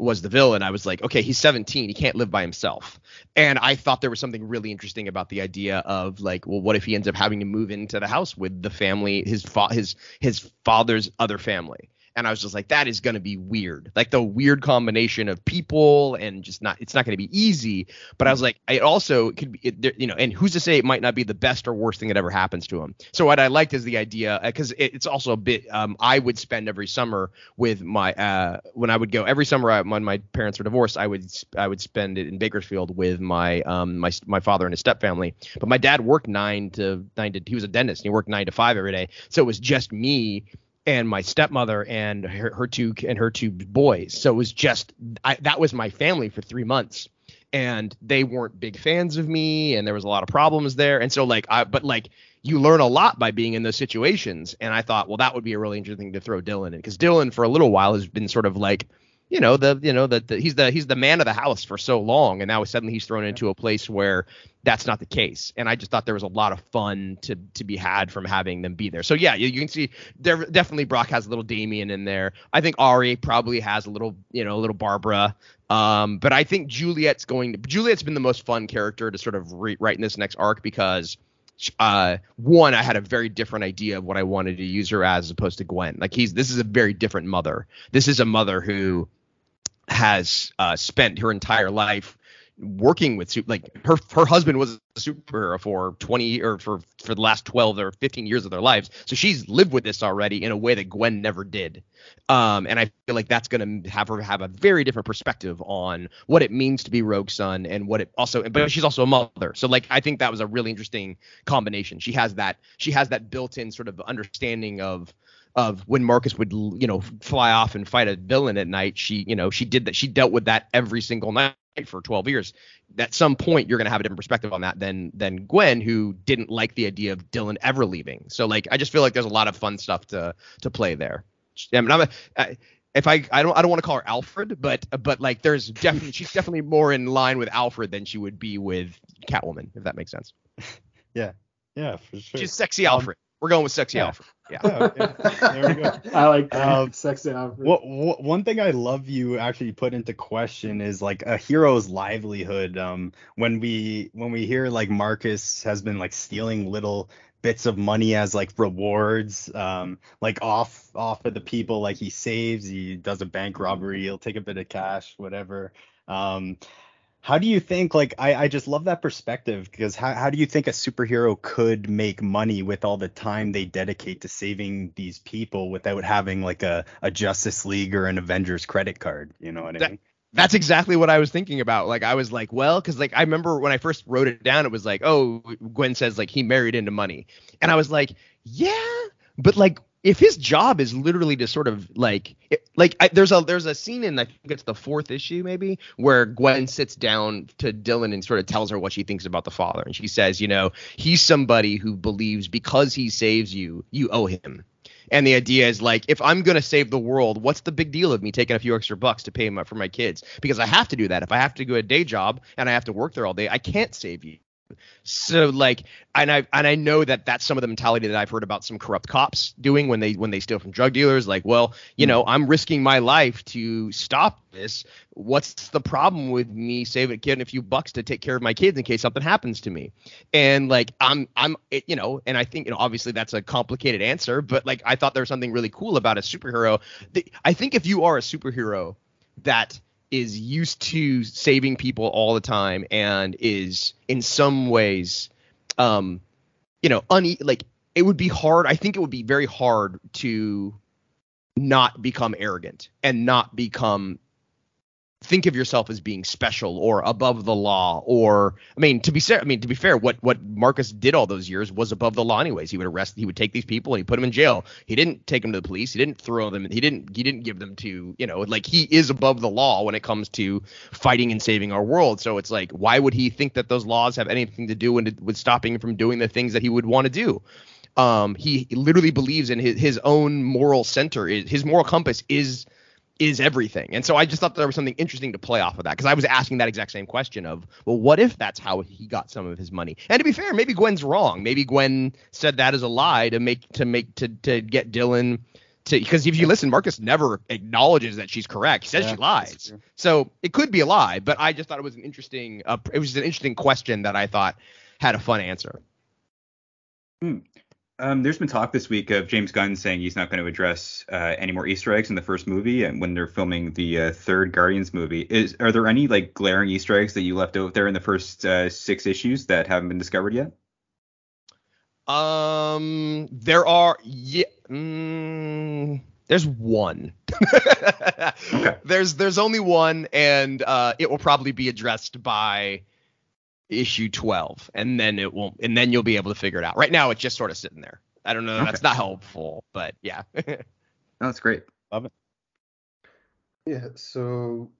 [SPEAKER 1] was the villain, I was like, okay, he's 17, he can't live by himself. And I thought there was something really interesting about the idea of like, well, what if he ends up having to move into the house with the family, his fa- his his father's other family? And I was just like, that is going to be weird. Like the weird combination of people and just not, it's not going to be easy. But I was like, it also could be, it, you know, and who's to say it might not be the best or worst thing that ever happens to him. So what I liked is the idea, because it, it's also a bit, um, I would spend every summer with my, uh, when I would go every summer I- when my parents were divorced, I would, I would spend it in Bakersfield with my, um, my, my father and his step family. But my dad worked nine to nine to, he was a dentist and he worked nine to five every day. So it was just me and my stepmother and her, her two and her two boys. So it was just I, that was my family for three months, and they weren't big fans of me, and there was a lot of problems there. And so like I, but like you learn a lot by being in those situations. And I thought, well, that would be a really interesting thing to throw Dylan in because Dylan for a little while has been sort of like. You know the you know that he's the he's the man of the house for so long, and now suddenly he's thrown into a place where that's not the case. And I just thought there was a lot of fun to to be had from having them be there. So yeah, you, you can see there definitely Brock has a little Damian in there. I think Ari probably has a little, you know, a little Barbara. Um, but I think Juliet's going to Juliet's been the most fun character to sort of re- write in this next arc because uh one I had a very different idea of what I wanted to use her as, as opposed to Gwen. Like he's this is a very different mother. This is a mother who has uh, spent her entire life working with like her her husband was a superhero for 20 or for for the last 12 or 15 years of their lives. So she's lived with this already in a way that gwen never did. Um and i feel like that's going to have her have a very different perspective on what it means to be Rogue Sun and what it also but she's also a mother. So like i think that was a really interesting combination. She has that she has that built-in sort of understanding of of when Marcus would you know fly off and fight a villain at night she you know she did that she dealt with that every single night for 12 years. At some point you're going to have a different perspective on that than than Gwen who didn't like the idea of Dylan ever leaving. So like I just feel like there's a lot of fun stuff to to play there. I mean, I'm a, I, if I I don't I don't want to call her Alfred but but like there's definitely she's definitely more in line with Alfred than she would be with Catwoman if that makes sense.
[SPEAKER 6] Yeah, yeah, for sure.
[SPEAKER 1] she's sexy um, Alfred We're going with sexy
[SPEAKER 6] Yeah.
[SPEAKER 1] Alfred. Yeah.
[SPEAKER 6] Oh, okay. There we go.
[SPEAKER 4] I like that.
[SPEAKER 6] Um,
[SPEAKER 4] Sexy Alfred.
[SPEAKER 6] What, what one thing I love you actually put into question is like a hero's livelihood. Um, when we when we hear like Marcus has been like stealing little bits of money as like rewards, um, like off off of the people like he saves, he does a bank robbery, he'll take a bit of cash, whatever. Um, how do you think like I, I just love that perspective because how, how do you think a superhero could make money with all the time they dedicate to saving these people without having like a, a Justice League or an Avengers credit card? You know what I mean?
[SPEAKER 1] That's exactly what I was thinking about. Like I was like, well, because like I remember when I first wrote it down, it was like, oh, Gwen says like he married into money, and I was like, yeah, but like if his job is literally to sort of like like I, there's a there's a scene in I think it's the fourth issue maybe where Gwen sits down to Dylan and sort of tells her what she thinks about the father, and she says, you know, he's somebody who believes because he saves you, you owe him. And the idea is like, if I'm gonna save the world, what's the big deal of me taking a few extra bucks to pay my, for my kids? Because I have to do that. If I have to do a day job and I have to work there all day, I can't save you. So like, and I and I know that that's some of the mentality that I've heard about some corrupt cops doing when they when they steal from drug dealers. Like, well, you know, mm-hmm. I'm risking my life to stop this. What's the problem with me saving getting a few bucks to take care of my kids in case something happens to me? And like, I'm I'm it, you know, and I think you know, obviously that's a complicated answer, but like, I thought there was something really cool about a superhero. I think if you are a superhero that is used to saving people all the time and is in some ways um you know une- like it would be hard i think it would be very hard to not become arrogant and not become think of yourself as being special or above the law or I mean to be fair I mean to be fair what what Marcus did all those years was above the law anyways. He would arrest he would take these people and he put them in jail. He didn't take them to the police. He didn't throw them. He didn't he didn't give them to you know like he is above the law when it comes to fighting and saving our world. So it's like why would he think that those laws have anything to do with, with stopping him from doing the things that he would want to do? Um he literally believes in his, his own moral center. Is his moral compass is is everything. And so I just thought there was something interesting to play off of that because I was asking that exact same question of, well, what if that's how he got some of his money? And to be fair, maybe Gwen's wrong. Maybe Gwen said that as a lie to make to make to to get Dylan to because if you listen, Marcus never acknowledges that she's correct. He says
[SPEAKER 6] Yeah,
[SPEAKER 1] she lies. So it could be a lie, but I just thought it was an interesting uh, it was an interesting question that I thought had a fun answer.
[SPEAKER 5] Um, there's been talk this week of James Gunn saying he's not going to address uh, any more Easter eggs in the first movie, and when they're filming the uh, third Guardians movie, is are there any like glaring Easter eggs that you left out there in the first uh, six issues that haven't been discovered yet?
[SPEAKER 1] Um, there are yeah. Mm, there's one.
[SPEAKER 5] Okay.
[SPEAKER 1] There's there's only one, and uh, it will probably be addressed by issue 12, and then it won't, and then you'll be able to figure it out. Right now, it's just sort of sitting there. I don't know.
[SPEAKER 5] Okay.
[SPEAKER 1] That's not helpful, but yeah.
[SPEAKER 5] Oh, that's great.
[SPEAKER 3] Love it yeah, so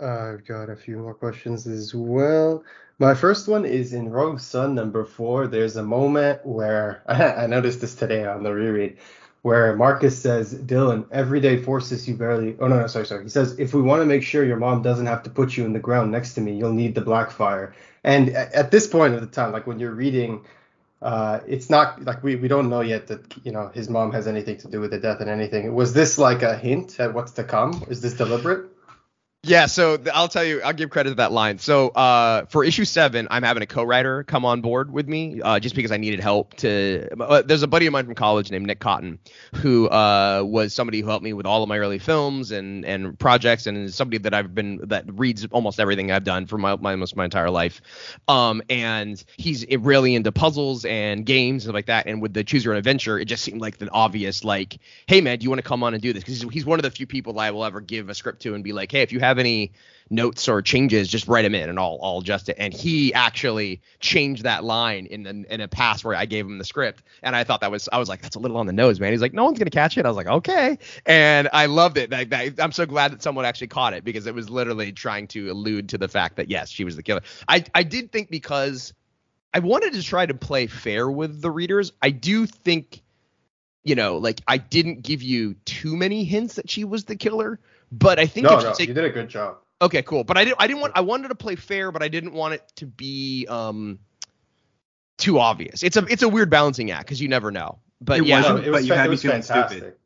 [SPEAKER 3] uh, I've got a few more questions as well. My first one is in Rogue Sun number four. There's a moment where I noticed this today on the reread, where Marcus says, "Dylan, every day forces you barely." Oh no, no, sorry, sorry. He says, "If we want to make sure your mom doesn't have to put you in the ground next to me, you'll need the Blackfire." And at this point of the time, like when you're reading uh, it's not like we, we don't know yet that you know his mom has anything to do with the death and anything. Was this like a hint at what's to come? Is this deliberate?
[SPEAKER 1] Yeah, so I'll tell you, I'll give credit to that line. So uh, for issue seven, I'm having a co-writer come on board with me, uh, just because I needed help. To uh, there's a buddy of mine from college named Nick Cotton, who uh, was somebody who helped me with all of my early films and and projects, and is somebody that I've been that reads almost everything I've done for my, my almost my entire life. Um, and he's really into puzzles and games and like that. And with the Choose Your Own Adventure, it just seemed like the obvious like, hey man, do you want to come on and do this? Because he's, he's one of the few people I will ever give a script to and be like, hey, if you have any notes or changes, just write them in and I'll I'll adjust it. And he actually changed that line in the, in a pass where I gave him the script, and I thought that was I was like, that's a little on the nose, man. He's like, no one's gonna catch it. I was like, okay, and I loved it. Like, that, I'm so glad that someone actually caught it because it was literally trying to allude to the fact that yes, she was the killer. I I did think because I wanted to try to play fair with the readers. I do think. You know, like I didn't give you too many hints that she was the killer, but I think
[SPEAKER 3] No,
[SPEAKER 1] if you
[SPEAKER 3] no,
[SPEAKER 1] take
[SPEAKER 3] you did a good job.
[SPEAKER 1] Okay, cool. But I didn't I didn't want I wanted to play fair, but I didn't want it to be um too obvious. It's a it's a weird balancing act because you never know. but
[SPEAKER 5] It
[SPEAKER 1] yeah,
[SPEAKER 5] wasn't-
[SPEAKER 3] No, it was,
[SPEAKER 5] but you had me feeling
[SPEAKER 3] fantastic.
[SPEAKER 5] stupid.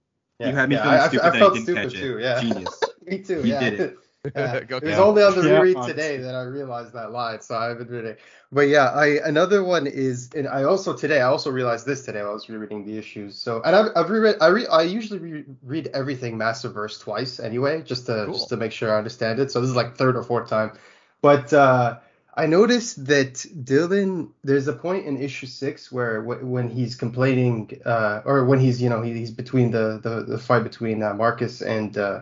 [SPEAKER 3] Yeah,
[SPEAKER 5] You had me
[SPEAKER 3] yeah,
[SPEAKER 5] feeling
[SPEAKER 3] I, I-
[SPEAKER 5] stupid
[SPEAKER 3] I
[SPEAKER 5] that I
[SPEAKER 3] felt
[SPEAKER 5] didn't
[SPEAKER 3] stupid
[SPEAKER 5] catch it.
[SPEAKER 3] too. Yeah,
[SPEAKER 5] Genius.
[SPEAKER 3] me too.
[SPEAKER 5] You
[SPEAKER 3] yeah.
[SPEAKER 5] did it.
[SPEAKER 3] Yeah. It was only on the
[SPEAKER 6] Yeah,
[SPEAKER 3] reread
[SPEAKER 6] honestly.
[SPEAKER 3] today that I realized that line, so I haven't read it. But yeah, I another one is, and I also today I also realized this today while I was rereading the issues. So, and I've, I've reread, I re, I usually re- read everything Massiverse twice anyway, just to
[SPEAKER 1] Cool.
[SPEAKER 3] just to make sure I understand it. So this is like third or fourth time, but uh, I noticed that Dylan, there's a point in issue six where w- when he's complaining, uh, or when he's you know he, he's between the the, the fight between uh, Marcus and uh,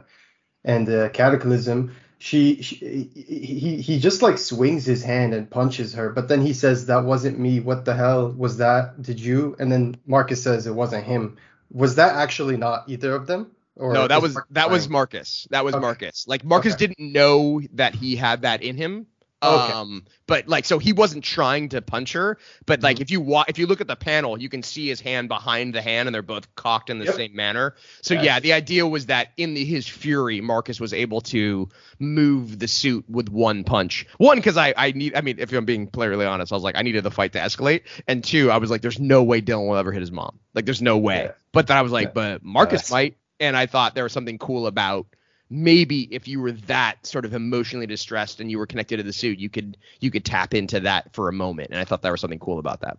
[SPEAKER 3] and uh, Cataclysm, she, she he he just like swings his hand and punches her, but then he says that wasn't me. What the hell was that? Did you? And then Marcus says it wasn't him. Was that actually not either of them? Or
[SPEAKER 1] no, that was
[SPEAKER 3] Marcus
[SPEAKER 1] that was? Marcus. That was
[SPEAKER 3] Okay.
[SPEAKER 1] Marcus. Like Marcus
[SPEAKER 3] Okay.
[SPEAKER 1] didn't know that he had that in him.
[SPEAKER 3] Okay.
[SPEAKER 1] Um, but like, so he wasn't trying to punch her. But like,
[SPEAKER 3] Mm-hmm.
[SPEAKER 1] if you wa- if you look at the panel, you can see his hand behind the hand, and they're both cocked in the
[SPEAKER 3] Yep.
[SPEAKER 1] same manner. So
[SPEAKER 3] Yes.
[SPEAKER 1] yeah, the idea was that in the, his fury, Marcus was able to move the suit with one punch. One, because I I need. I mean, if I'm being clearly honest, I was like, I needed the fight to escalate. And two, I was like, there's no way Dylan will ever hit his mom. Like, there's no way.
[SPEAKER 3] Yeah.
[SPEAKER 1] But then I was like,
[SPEAKER 3] Yeah.
[SPEAKER 1] but Marcus
[SPEAKER 3] Yes.
[SPEAKER 1] might. And I thought there was something cool about maybe if you were that sort of emotionally distressed and you were connected to the suit, you could you could tap into that for a moment. And I thought that was something cool about that.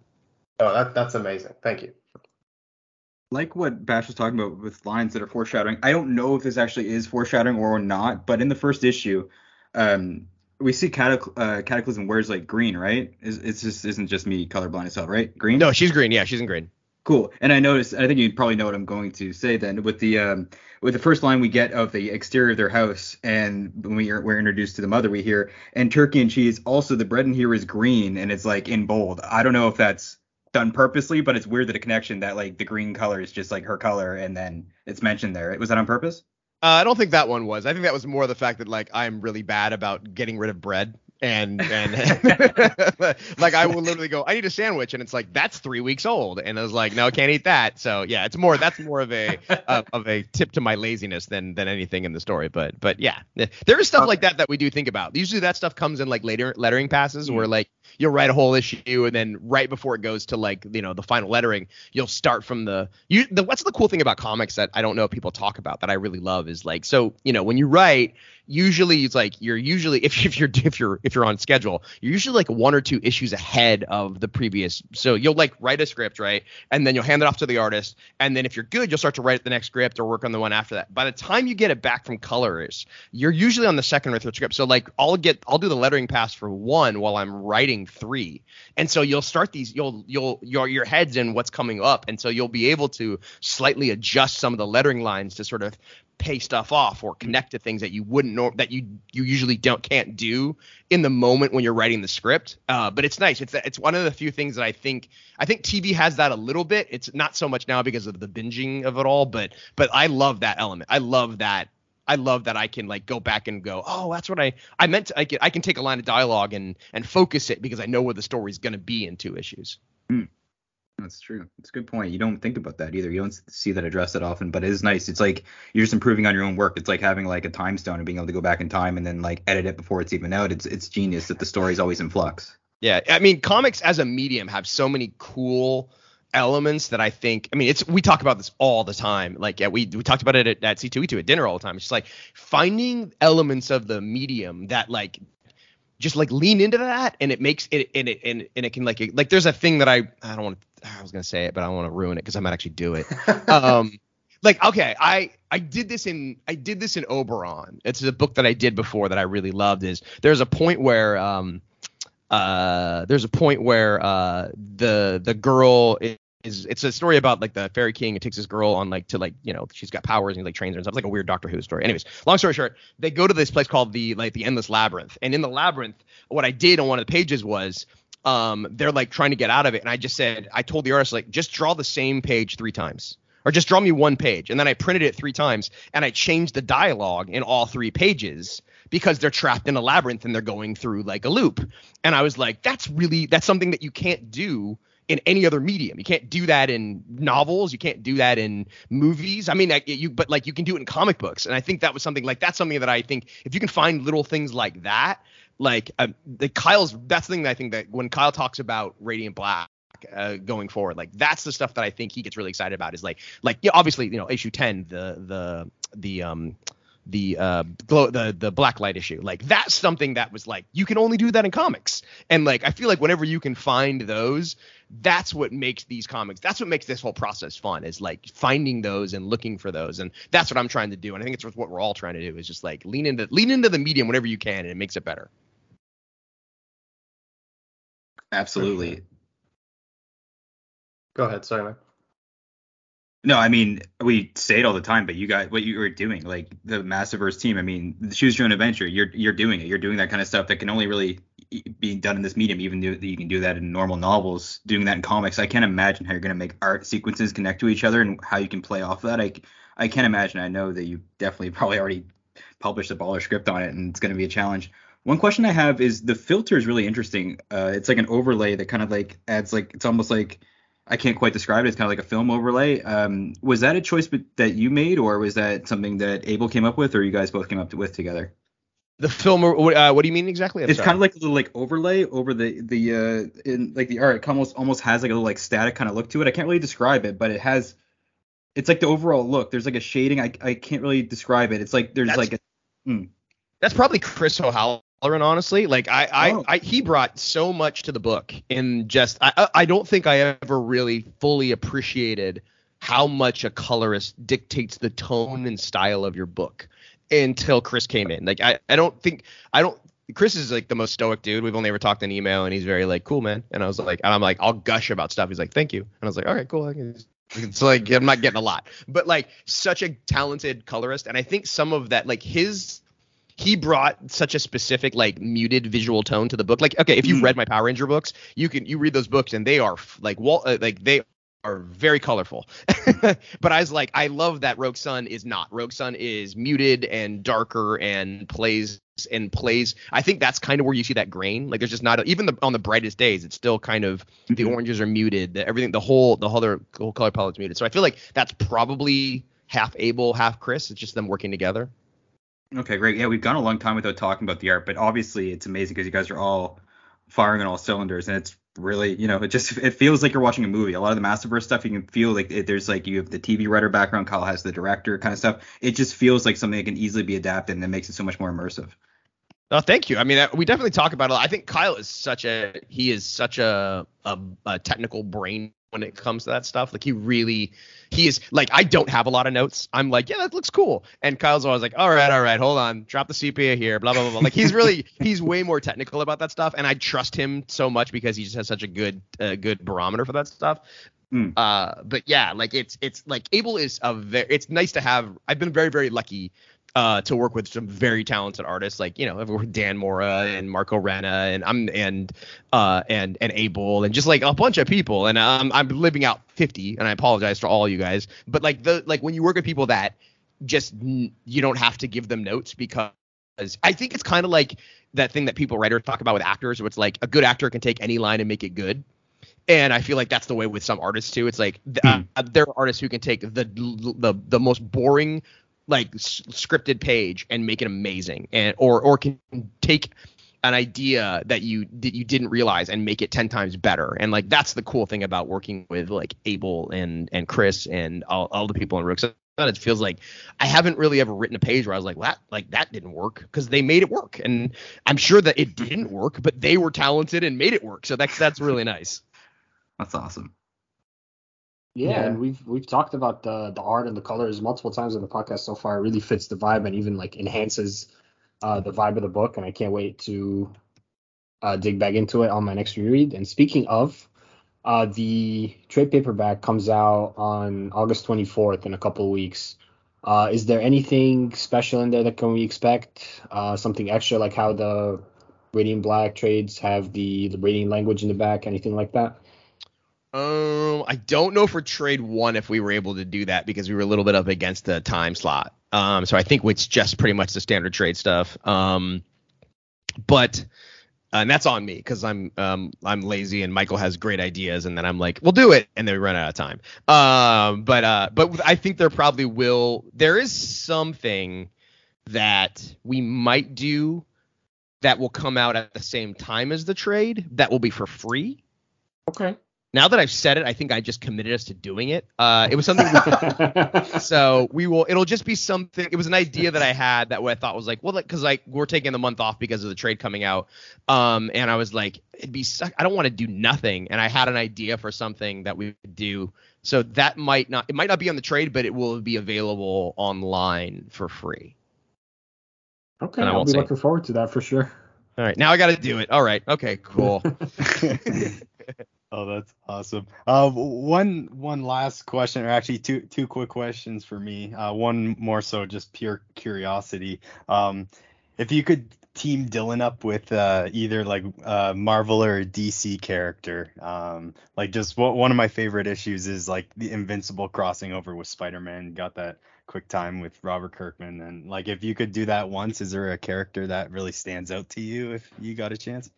[SPEAKER 3] Oh, that that's amazing. Thank you.
[SPEAKER 5] like what Bash was talking about with lines that are foreshadowing. I don't know if this actually is foreshadowing or not, but in the first issue, um, we see Catac- uh, Cataclysm wears like green, right? Is it's just isn't just me colorblind as hell, right? Green.
[SPEAKER 1] No, she's green. Yeah, she's in green.
[SPEAKER 5] Cool. And I noticed. I think you probably know what I'm going to say then. With the um, with the first line we get of the exterior of their house, and when we are, we're introduced to the mother, we hear and turkey and cheese. Also, the bread in here is green, and it's like in bold. I don't know if that's done purposely, but it's weird that a connection that like the green color is just like her color, and then it's mentioned there. Was that on purpose?
[SPEAKER 1] Uh, I don't think that one was. I think that was more the fact that like I'm really bad about getting rid of bread. And and like I will literally go, I need a sandwich, and it's like that's three weeks old, and I was like, no, I can't eat that. So yeah, it's more that's more of a uh, of a tip to my laziness than than anything in the story. But but yeah, there is stuff like that that we do think about. Usually that stuff comes in like later lettering passes where like you'll write a whole issue and then right before it goes to like you know the final lettering, you'll start from the you the what's the cool thing about comics that I don't know people talk about that I really love is like so you know when you write usually it's like you're usually if, if you're if you're if you're on schedule you're usually like one or two issues ahead of the previous. So you'll like write a script right? And then you'll hand it off to the artist. And then if you're good you'll start to write the next script or work on the one after that. By the time you get it back from colors you're usually on the second or third script. So like i'll get i'll do the lettering pass for one while i'm writing three. And so you'll start these you'll you'll your your head's in what's coming up. And so you'll be able to slightly adjust some of the lettering lines to sort of pay stuff off or connect to things that you wouldn't know that you you usually don't can't do in the moment when you're writing the script. Uh, but it's nice. It's it's one of the few things that I think I think TV has that a little bit. It's not so much now because of the binging of it all, but but I love that element. I love that. I love that I can like go back and go, oh, that's what I I meant. To, I can I can take a line of dialogue and and focus it because I know where the story's going to be in two issues.
[SPEAKER 5] That's true. It's a good point. You don't think about that either. You don't see that addressed that often, but it is nice. It's like you're just improving on your own work. It's like having like a time stone and being able to go back in time and then like edit it before it's even out. It's it's genius that the story's always in flux.
[SPEAKER 1] Yeah, I mean, comics as a medium have so many cool elements that I think. I mean, it's we talk about this all the time. Like, yeah, we we talked about it at, at C2E2 at dinner all the time. It's just like finding elements of the medium that like just like lean into that, and it makes it and it and, and it can like like there's a thing that I I don't want to I was gonna say it, but I don't want to ruin it because I might actually do it. um like okay i i did this in i did this in oberon it's a book that i did before that i really loved is there's a point where um uh there's a point where uh the the girl is it's a story about like the fairy king who takes this girl on like to like you know she's got powers and he like trains her and stuff. It's like a weird doctor who story. Anyways long story short they go to this place called the like the endless labyrinth. And in the labyrinth what i did on one of the pages was um they're like trying to get out of it. And i just said i told the artist like just draw the same page three times. Or just draw me one page. And then i printed it three times and i changed the dialogue in all three pages because they're trapped in a labyrinth and they're going through like a loop. And i was like that's really that's something that you can't do in any other medium you can't do that in novels you can't do that in movies i mean like, you but like you can do it in comic books and i think that was something like that's something that i think if you can find little things like that like um, the kyle's that's the thing that i think that when kyle talks about radiant black uh, going forward. Like that's the stuff that I think he gets really excited about. Is like like yeah, obviously you know issue ten the the the um the uh glow the the black light issue. Like that's something that was like you can only do that in comics. And like i feel like whenever you can find those that's what makes these comics that's what makes this whole process fun is like finding those and looking for those. And that's what i'm trying to do. And i think it's what we're all trying to do is just like lean into lean into the medium whenever you can and it makes it better.
[SPEAKER 5] Absolutely.
[SPEAKER 3] Go ahead, sorry, man.
[SPEAKER 5] No, I mean we say it all the time, but you got what you were doing, like the Massiverse team. I mean, choose your own adventure. You're you're doing it. You're doing that kind of stuff that can only really be done in this medium. Even though you can do that in normal novels, doing that in comics, I can't imagine how you're gonna make art sequences connect to each other and how you can play off of that. I I can't imagine. I know that you definitely probably already published a baller script on it, and it's gonna be a challenge. One question I have is the filter is really interesting. Uh, it's like an overlay that kind of like adds like it's almost like I can't quite describe it. It's kind of like a film overlay. Um, was that a choice that you made, or was that something that Abel came up with, or you guys both came up with together?
[SPEAKER 1] The film, uh, what do you mean exactly?
[SPEAKER 5] I'm it's sorry. kind of like a little like overlay over the the uh, in like the art. It almost almost has like a little like static kind of look to it. I can't really describe it, but it has. It's like the overall look. There's like a shading. I I can't really describe it. It's like there's that's, like a. Hmm.
[SPEAKER 1] That's probably Chris O'Halloran honestly. Like I, I, oh. I, he brought so much to the book, and just I, I don't think I ever really fully appreciated how much a colorist dictates the tone and style of your book until Chris came in. Like I, I don't think I don't. Chris is like the most stoic dude. We've only ever talked in email, and he's very like cool, man. And I was like, and I'm like, I'll gush about stuff. He's like, thank you, and I was like, all right, cool. I can It's like I'm not getting a lot, but like such a talented colorist, and I think some of that, like his he brought such a specific like muted visual tone to the book. Like, okay, if you've mm. read my Power Ranger books, you can you read those books and they are like wall uh, like they are very colorful. but I was like, I love that Rogue Sun is not. Rogue Sun is muted and darker and plays and plays. I think that's kind of where you see that grain. Like there's just not a, even the, on the brightest days, it's still kind of the mm-hmm. oranges are muted. The, everything, the whole the whole other whole color palette's muted. So I feel like that's probably half Abel, half Chris. It's just them working together.
[SPEAKER 5] Okay, great. Yeah, we've gone a long time without talking about the art, but obviously it's amazing because you guys are all firing on all cylinders, and it's really, you know, it just it feels like you're watching a movie. A lot of the Massiverse stuff, you can feel like it, there's like you have the TV writer background, Kyle has the director kind of stuff. It just feels like something that can easily be adapted, and it makes it so much more immersive.
[SPEAKER 1] Oh, thank you. I mean, uh, we definitely talk about it. I think Kyle is such a he is such a, a, a technical brain when it comes to that stuff. Like he really, he is like I don't have a lot of notes. I'm like, yeah, that looks cool. And Kyle's always like, all right, all right, hold on, drop the sepia here, blah blah blah. blah. Like he's really, he's way more technical about that stuff, and I trust him so much because he just has such a good, uh, good barometer for that stuff. Mm. Uh, but yeah, like it's it's like Abel is a very. It's nice to have. I've been very very lucky uh, to work with some very talented artists, like you know, Dan Mora and Marco Renna, and I'm and uh, and and Abel, and just like a bunch of people. And um, I'm living out 50, and I apologize to all you guys, but like the like when you work with people that just you don't have to give them notes because I think it's kind of like that thing that people writers talk about with actors, where it's like a good actor can take any line and make it good. And I feel like that's the way with some artists too. It's like mm. uh, there are artists who can take the the the most boring like s- scripted page and make it amazing and or or can take an idea that you that you didn't realize and make it 10 times better. And like that's the cool thing about working with like abel and and chris and all, all the people in rooks it feels like i haven't really ever written a page where i was like that like that didn't work? Because they made it work. And i'm sure that it didn't work but they were talented and made it work. So that's that's really nice.
[SPEAKER 5] That's awesome
[SPEAKER 4] yeah, yeah, and we've we've talked about the the art and the colors multiple times in the podcast so far. It really fits the vibe and even like enhances uh, the vibe of the book. And I can't wait to uh, dig back into it on my next reread. And speaking of, uh, the trade paperback comes out on August 24th in a couple of weeks. Uh, is there anything special in there that can we expect? Uh, something extra like how the Radiant Black trades have the the Radiant language in the back? Anything like that?
[SPEAKER 1] Um, I don't know for trade one if we were able to do that because we were a little bit up against the time slot. Um, so I think it's just pretty much the standard trade stuff. Um, but uh, and that's on me because I'm um I'm lazy and Michael has great ideas and then I'm like we'll do it and then we run out of time. Um, but uh, but I think there probably will. There is something that we might do that will come out at the same time as the trade that will be for free.
[SPEAKER 4] Okay
[SPEAKER 1] now that I've said it, I think I just committed us to doing it. Uh, it was something. We, so we will. It'll just be something. It was an idea that I had that I thought was like, well, because like we're taking the month off because of the trade coming out. Um, and I was like, it'd be. suck- I don't want to do nothing. And I had an idea for something that we could do. So that might not. It might not be on the trade, but it will be available online for free.
[SPEAKER 4] okay,
[SPEAKER 1] And
[SPEAKER 4] I'll be looking forward to that for sure.
[SPEAKER 1] All right, now I got to do it. All right. Okay. Cool.
[SPEAKER 6] oh, that's awesome. Uh, one one last question, or actually two two quick questions for me. Uh, one more so just pure curiosity. Um, if you could team Dylan up with uh, either like uh, Marvel or DC character, um, like just what one of my favorite issues is like the Invincible crossing over with Spider-Man. Got that quick time with Robert Kirkman, and like if you could do that once, is there a character that really stands out to you if you got a chance?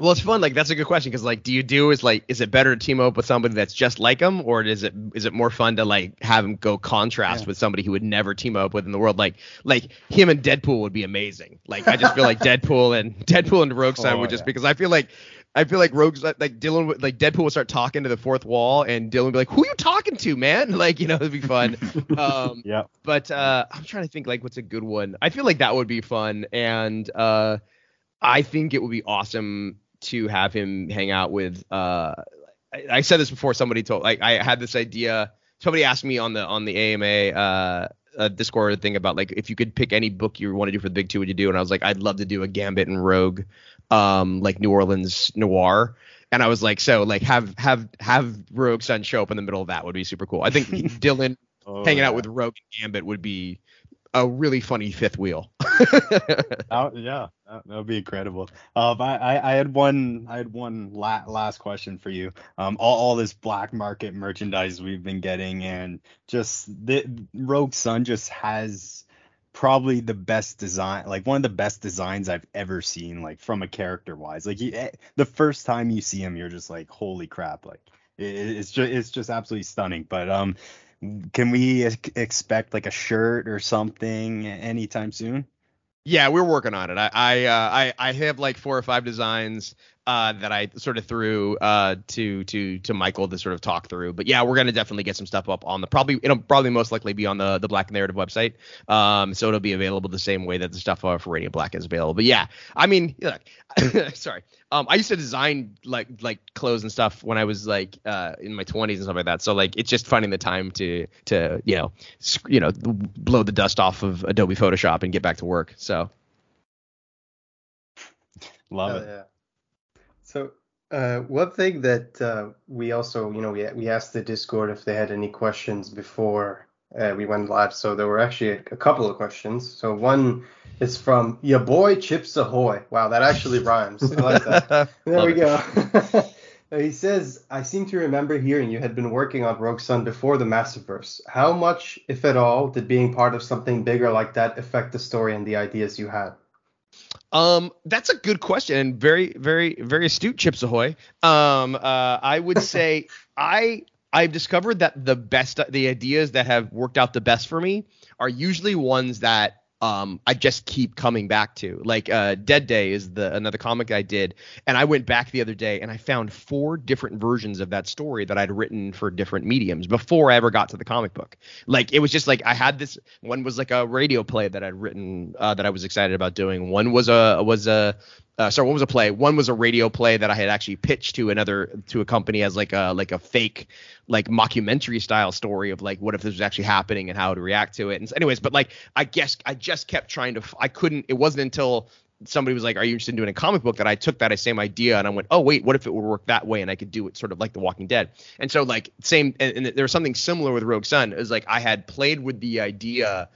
[SPEAKER 1] Well, it's fun. Like that's a good question because like, do you do is like, is it better to team up with somebody that's just like him, or is it is it more fun to like have him go contrast
[SPEAKER 6] Yeah.
[SPEAKER 1] with somebody who would never team up with in the world? Like like him and Deadpool would be amazing. Like I just feel like Deadpool and Deadpool and Rogue Sun
[SPEAKER 6] Oh,
[SPEAKER 1] would just
[SPEAKER 6] yeah.
[SPEAKER 1] because I feel like I feel like Rogue's like Dylan would like Deadpool would start talking to the fourth wall and Dylan would be like, who are you talking to, man? Like you know it'd be fun. um,
[SPEAKER 6] Yeah.
[SPEAKER 1] but uh, I'm trying to think like what's a good one. I feel like that would be fun, and uh, I think it would be awesome to have him hang out with. Uh, I, I said this before. Somebody told like I had this idea. Somebody asked me on the on the AMA uh, uh, Discord thing about like if you could pick any book you want to do for the big two, would you do? And I was like, I'd love to do a Gambit and Rogue, um, like New Orleans noir. And I was like, so like have have have Rogue Sun show up in the middle of that would be super cool. I think Dylan
[SPEAKER 6] Oh,
[SPEAKER 1] hanging out
[SPEAKER 6] yeah.
[SPEAKER 1] with Rogue and Gambit would be a really funny fifth wheel.
[SPEAKER 6] Oh, yeah, that would be incredible. Um, I, I, I had one, I had one la- last question for you. Um, all, all this black market merchandise we've been getting, and just the Rogue Sun just has probably the best design, like one of the best designs I've ever seen, like from a character wise. Like you, eh, the first time you see him, you're just like, holy crap! Like it, it's just, it's just absolutely stunning. But um, can we ex- expect like a shirt or something anytime soon?
[SPEAKER 1] Yeah, we're working on it. I I uh, I, I have like four or five designs uh, that I sort of threw uh, to to to Michael to sort of talk through. But yeah, we're gonna definitely get some stuff up on the probably it'll probably most likely be on the the Black Narrative website. Um, so it'll be available the same way that the stuff uh, for Radiant Black is available. But yeah, I mean, look, sorry. Um, I used to design like like clothes and stuff when I was like uh in my 20s and stuff like that. So like it's just finding the time to to you know sc- you know blow the dust off of Adobe Photoshop and get back to work. So
[SPEAKER 6] Love
[SPEAKER 3] Hell
[SPEAKER 6] it.
[SPEAKER 3] yeah. So, uh, one thing that uh, we also, you know, we we asked the Discord if they had any questions before uh, we went live. So there were actually a, a couple of questions. So one is from your boy Chips Ahoy. Wow, that actually rhymes. I like that. There we go. he says, I seem to remember hearing you had been working on Rogue Sun before the Massiverse. How much, if at all, did being part of something bigger like that affect the story and the ideas you had?
[SPEAKER 1] Um, that's a good question and very, very, very astute, Chips Ahoy. Um, uh, I would say I I've discovered that the best the ideas that have worked out the best for me are usually ones that um I just keep coming back to. Like uh Dead Day is the another comic I did and I went back the other day and I found four different versions of that story that I'd written for different mediums before I ever got to the comic book. Like it was just like I had this one was like a radio play that I'd written uh, that I was excited about doing. One was a was a uh, sorry, one was a play. One was a radio play that I had actually pitched to another to a company as like a like a fake like mockumentary style story of like what if this was actually happening and how to react to it. And so anyways, but like I guess I just kept trying to. I couldn't. It wasn't until somebody was like, "Are you interested in doing a comic book?" that I took that same idea and I went, "Oh wait, what if it would work that way and I could do it sort of like The Walking Dead?" And so like same, and, and there was something similar with Rogue Sun. It was like I had played with the idea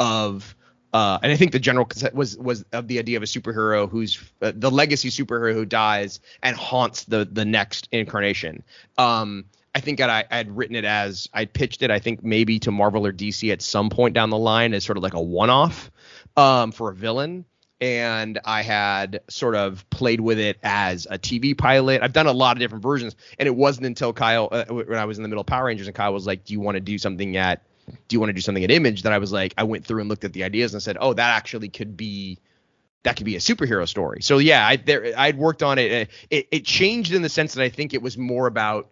[SPEAKER 1] of uh, and I think the general concept was was of the idea of a superhero who's uh, the legacy superhero who dies and haunts the the next incarnation. Um, I think I, I had written it as I pitched it. I think maybe to Marvel or DC at some point down the line as sort of like a one-off um, for a villain. And I had sort of played with it as a TV pilot. I've done a lot of different versions, and it wasn't until Kyle, uh, when I was in the middle of Power Rangers, and Kyle was like, "Do you want to do something at do you want to do something at image? That i was like i went through and looked at the ideas and said oh that actually could be that could be a superhero story. So yeah, I there I'd worked on it. It it changed in the sense that I think it was more about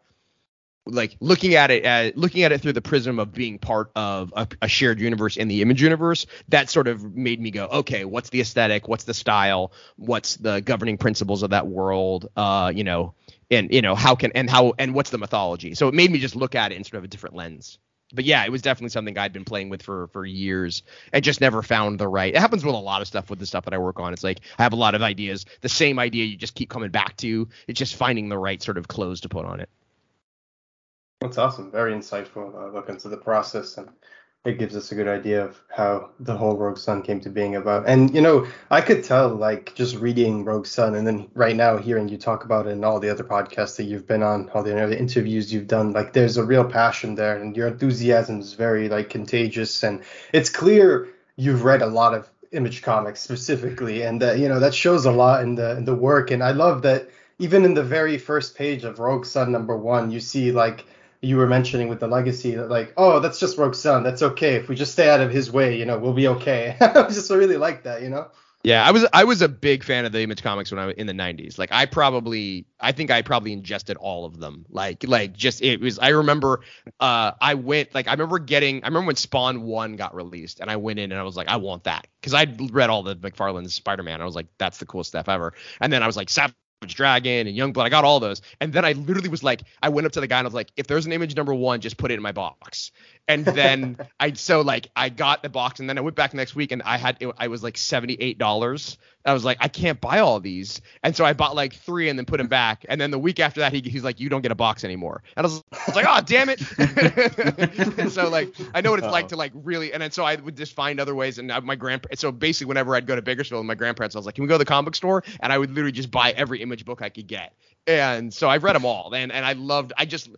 [SPEAKER 1] like looking at it as looking at it through the prism of being part of a, a, shared universe in the image universe. That sort of made me go okay what's the aesthetic? What's the style? What's the governing principles of that world? Uh you know and you know how can and how and what's the mythology? So it made me just look at it in sort of a different lens but yeah it was definitely something i'd been playing with for for years and just never found the right it happens with a lot of stuff with the stuff that i work on it's like i have a lot of ideas the same idea you just keep coming back to it's just finding the right sort of clothes to put on it
[SPEAKER 3] that's awesome. Very insightful uh, look into the process, and it gives us a good idea of how the whole Rogue Sun came to being about. And you know, I could tell, like, just reading Rogue Sun, and then right now hearing you talk about it and all the other podcasts that you've been on, all the other interviews you've done, like, there's a real passion there, and your enthusiasm is very like contagious, and it's clear you've read a lot of Image comics specifically, and uh, you know that shows a lot in the in the work. And I love that even in the very first page of Rogue Sun number one, you see like you were mentioning with the legacy that like oh that's just Sun that's okay. If we just stay out of his way you know we'll be okay. I just really like that you know?
[SPEAKER 1] Yeah I was I was a big fan of the Image comics when I was in the 90s like I probably I think I probably ingested all of them. Like like just it was I remember uh I went like I remember getting I remember when Spawn 1 got released and I went in and I was like I want that. Cuz I'd read all the McFarlane's Spider-Man. I was like that's the coolest stuff ever. And then I was like Dragon and Youngblood. I got all those. And then I literally was like, I went up to the guy and I was like, if there's an image number one, just put it in my box. And then I so like I got the box and then I went back next week and I had I was like seventy eight dollars. I was like I can't buy all these, and so I bought like three and then put them back. And then the week after that he, he's like you don't get a box anymore. And I was, I was like oh damn it. and so like I know what it's Uh-oh. like to like really and then so I would just find other ways and my grandparents. So basically whenever I'd go to Bakersfield with my grandparents, I was like can we go to the comic book store? And I would literally just buy every image book I could get. And so I've read them all and and I loved I just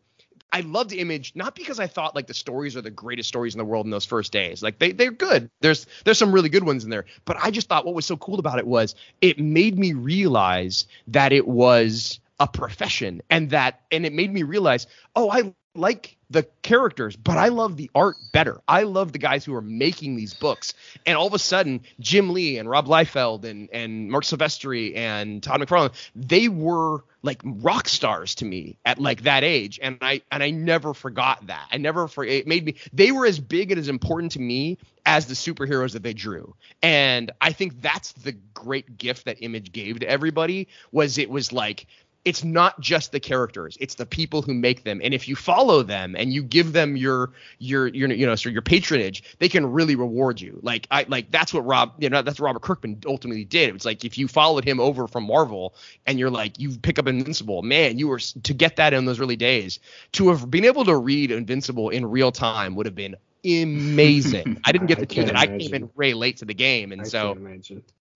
[SPEAKER 1] I loved Image not because I thought like the stories are the greatest stories in the world in those first days. Like they they're good. There's there's some really good ones in there, but I just thought what was so cool about it was it made me realize that it was a profession and that and it made me realize, "Oh, I like the characters, but I love the art better. I love the guys who are making these books. And all of a sudden, Jim Lee and Rob Liefeld and and Marc Silvestri and Todd McFarlane, they were like rock stars to me at like that age. And I and I never forgot that. I never for it made me they were as big and as important to me as the superheroes that they drew. And I think that's the great gift that Image gave to everybody was it was like it's not just the characters it's the people who make them. And if you follow them and you give them your your your you know so your patronage they can really reward you. Like i like that's what rob you know that's what robert kirkman ultimately did. It's like if you followed him over from marvel and you're like you pick up invincible man you were to get that in those early days to have been able to read invincible in real time would have been amazing. I didn't get the do that. I came in way late to the game, and I so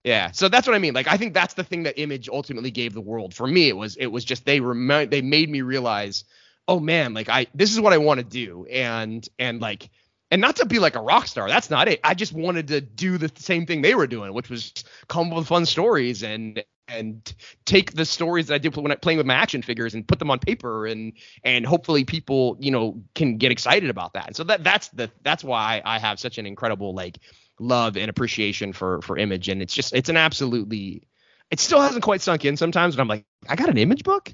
[SPEAKER 1] yeah, so that's what I mean. Like I think that's the thing that Image ultimately gave the world. For me, it was it was just they remind they made me realize, oh man, like I this is what I want to do, and and like and not to be like a rock star. That's not it. I just wanted to do the same thing they were doing, which was come up with fun stories and and take the stories that I did when I playing with my action figures and put them on paper and and hopefully people you know can get excited about that. And so that that's the that's why I have such an incredible like love and appreciation for for image. And it's just it's an absolutely it still hasn't quite sunk in sometimes but i'm like i got an image book?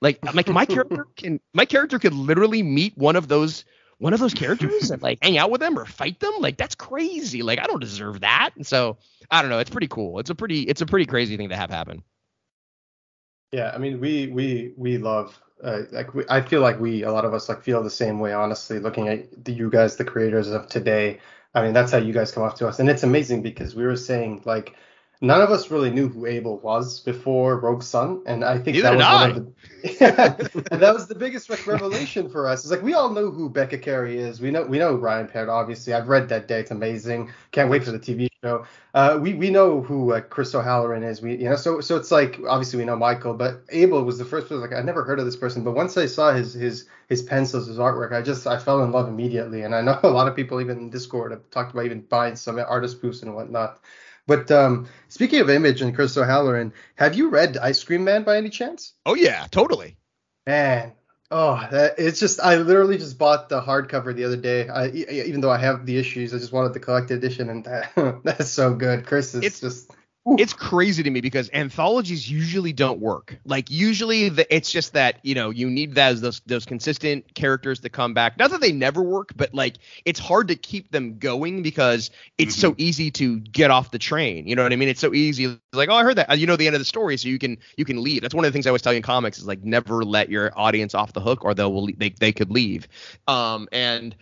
[SPEAKER 1] Like like my character can my character could literally meet one of those one of those characters and like hang out with them or fight them? Like that's crazy. Like i don't deserve that. And so i don't know. It's pretty cool. It's a pretty it's a pretty crazy thing to have happen.
[SPEAKER 3] Yeah i mean we we we love uh, like we, i feel like we a lot of us like feel the same way honestly looking at the, you guys the creators of today I mean, that's how you guys come off to us, and it's amazing because we were saying like none of us really knew who Abel was before Rogue Sun, and I think
[SPEAKER 1] Neither
[SPEAKER 3] that
[SPEAKER 1] was one of
[SPEAKER 3] the that was the biggest revelation for us. It's like we all know who Becca Carey is. We know we know Ryan Baird, obviously. I've read Dead Day; it's amazing. Can't wait for the TV show. Uh, we we know who uh, Chris O'Halloran is. We you know so so it's like obviously we know Michael, but Abel was the first person. Like I never heard of this person, but once I saw his his his pencils, his artwork, I just I fell in love immediately. And I know a lot of people even in Discord have talked about even buying some artist proofs and whatnot. But um, speaking of Image and Chris O'Halloran, have you read Ice Cream Man by any chance?
[SPEAKER 1] Oh yeah, totally.
[SPEAKER 3] Man, oh, that, it's just I literally just bought the hardcover the other day. I, even though I have the issues, I just wanted the collected edition, and that, that's so good. Chris is
[SPEAKER 1] it's,
[SPEAKER 3] just
[SPEAKER 1] it's crazy to me because anthologies usually don't work. Like usually the, it's just that you know you need those those those consistent characters to come back. Not that they never work, but like it's hard to keep them going because it's so easy to get off the train. You know what I mean? It's so easy. It's like oh I heard that. You know the end of the story, so you can you can leave. That's one of the things I always tell you in comics is like never let your audience off the hook or they'll they they could leave. Um and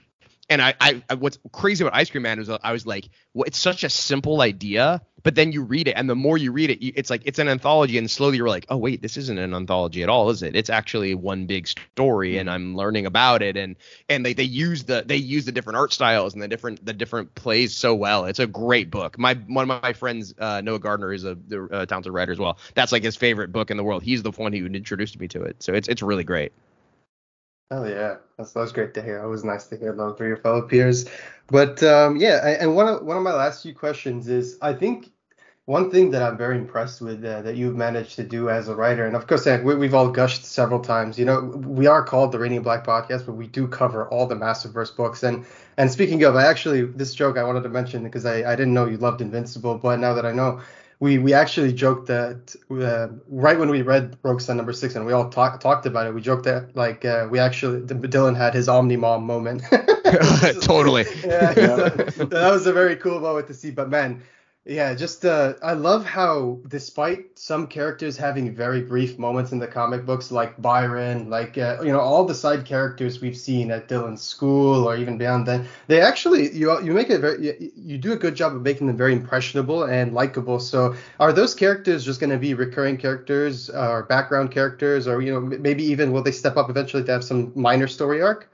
[SPEAKER 1] and I, I, I what's crazy about Ice Cream Man is I was like, well, it's such a simple idea, but then you read it, and the more you read it, you, it's like it's an anthology, and slowly you're like, oh wait, this isn't an anthology at all, is it? It's actually one big story, and I'm learning about it, and and they they use the they use the different art styles and the different the different plays so well. It's a great book. My one of my friends, uh, Noah Gardner, is a, a talented writer as well. That's like his favorite book in the world. He's the one who introduced me to it, so it's it's really great.
[SPEAKER 3] Oh yeah, that's that's great to hear. It was nice to hear those for your fellow peers. But um, yeah, and one of one of my last few questions is, I think one thing that I'm very impressed with uh, that you've managed to do as a writer, and of course we, we've all gushed several times. You know, we are called the Radiant Black Podcast, but we do cover all the Massiverse books. And and speaking of, I actually this joke I wanted to mention because I I didn't know you loved Invincible, but now that I know we we actually joked that uh, right when we read Rogue Sun number six and we all talked talked about it, we joked that like uh, we actually Dylan had his Omni Man moment.
[SPEAKER 1] totally.
[SPEAKER 3] yeah, so that was a very cool moment to see. But man, yeah, just uh, I love how despite some characters having very brief moments in the comic books, like Byron, like uh, you know all the side characters we've seen at Dylan's school or even beyond then, they actually you you make it very you, you do a good job of making them very impressionable and likable. So are those characters just going to be recurring characters uh, or background characters, or you know maybe even will they step up eventually to have some minor story arc?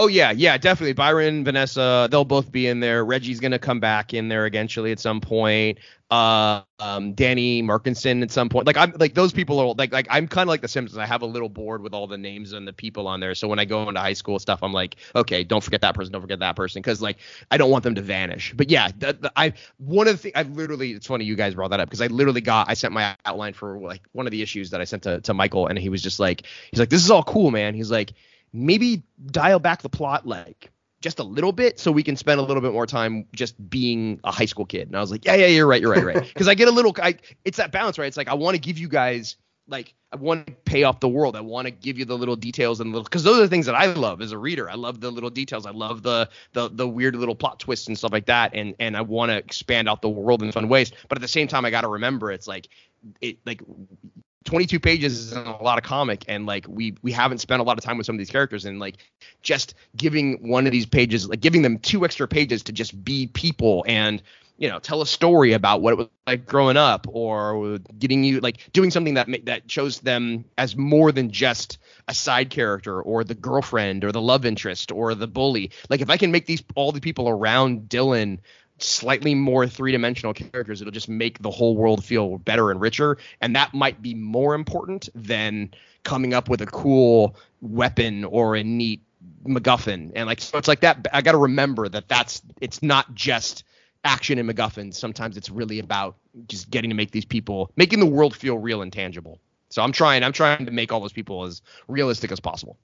[SPEAKER 1] Oh yeah, yeah, definitely. Byron, Vanessa, they'll both be in there. Reggie's gonna come back in there eventually at some point. Uh, um, Danny Markinson at some point. Like I'm like those people are like like I'm kind of like the Simpsons. I have a little board with all the names and the people on there. So when I go into high school stuff, I'm like, okay, don't forget that person, don't forget that person, because like I don't want them to vanish. But yeah, the, the, I one of the things I literally it's funny you guys brought that up because I literally got I sent my outline for like one of the issues that I sent to to Michael and he was just like he's like this is all cool, man. He's like maybe dial back the plot like just a little bit so we can spend a little bit more time just being a high school kid. And I was like, yeah, yeah, you're right, you're right, right. Because I get a little, I, it's that balance, right? It's like I want to give you guys like I want to pay off the world. I want to give you the little details and little because those are the things that I love as a reader. I love the little details. I love the the the weird little plot twists and stuff like that. And and I want to expand out the world in fun ways. But at the same time, I got to remember it's like it like 22 pages is a lot of comic and like we we haven't spent a lot of time with some of these characters and like just giving one of these pages like giving them two extra pages to just be people and you know tell a story about what it was like growing up or getting you like doing something that that shows them as more than just a side character or the girlfriend or the love interest or the bully. Like if i can make these all the people around dylan slightly more three-dimensional characters it'll just make the whole world feel better and richer and that might be more important than coming up with a cool weapon or a neat MacGuffin. And like so it's like that I got to remember that that's it's not just action and MacGuffin sometimes it's really about just getting to make these people making the world feel real and tangible. So I'm trying I'm trying to make all those people as realistic as possible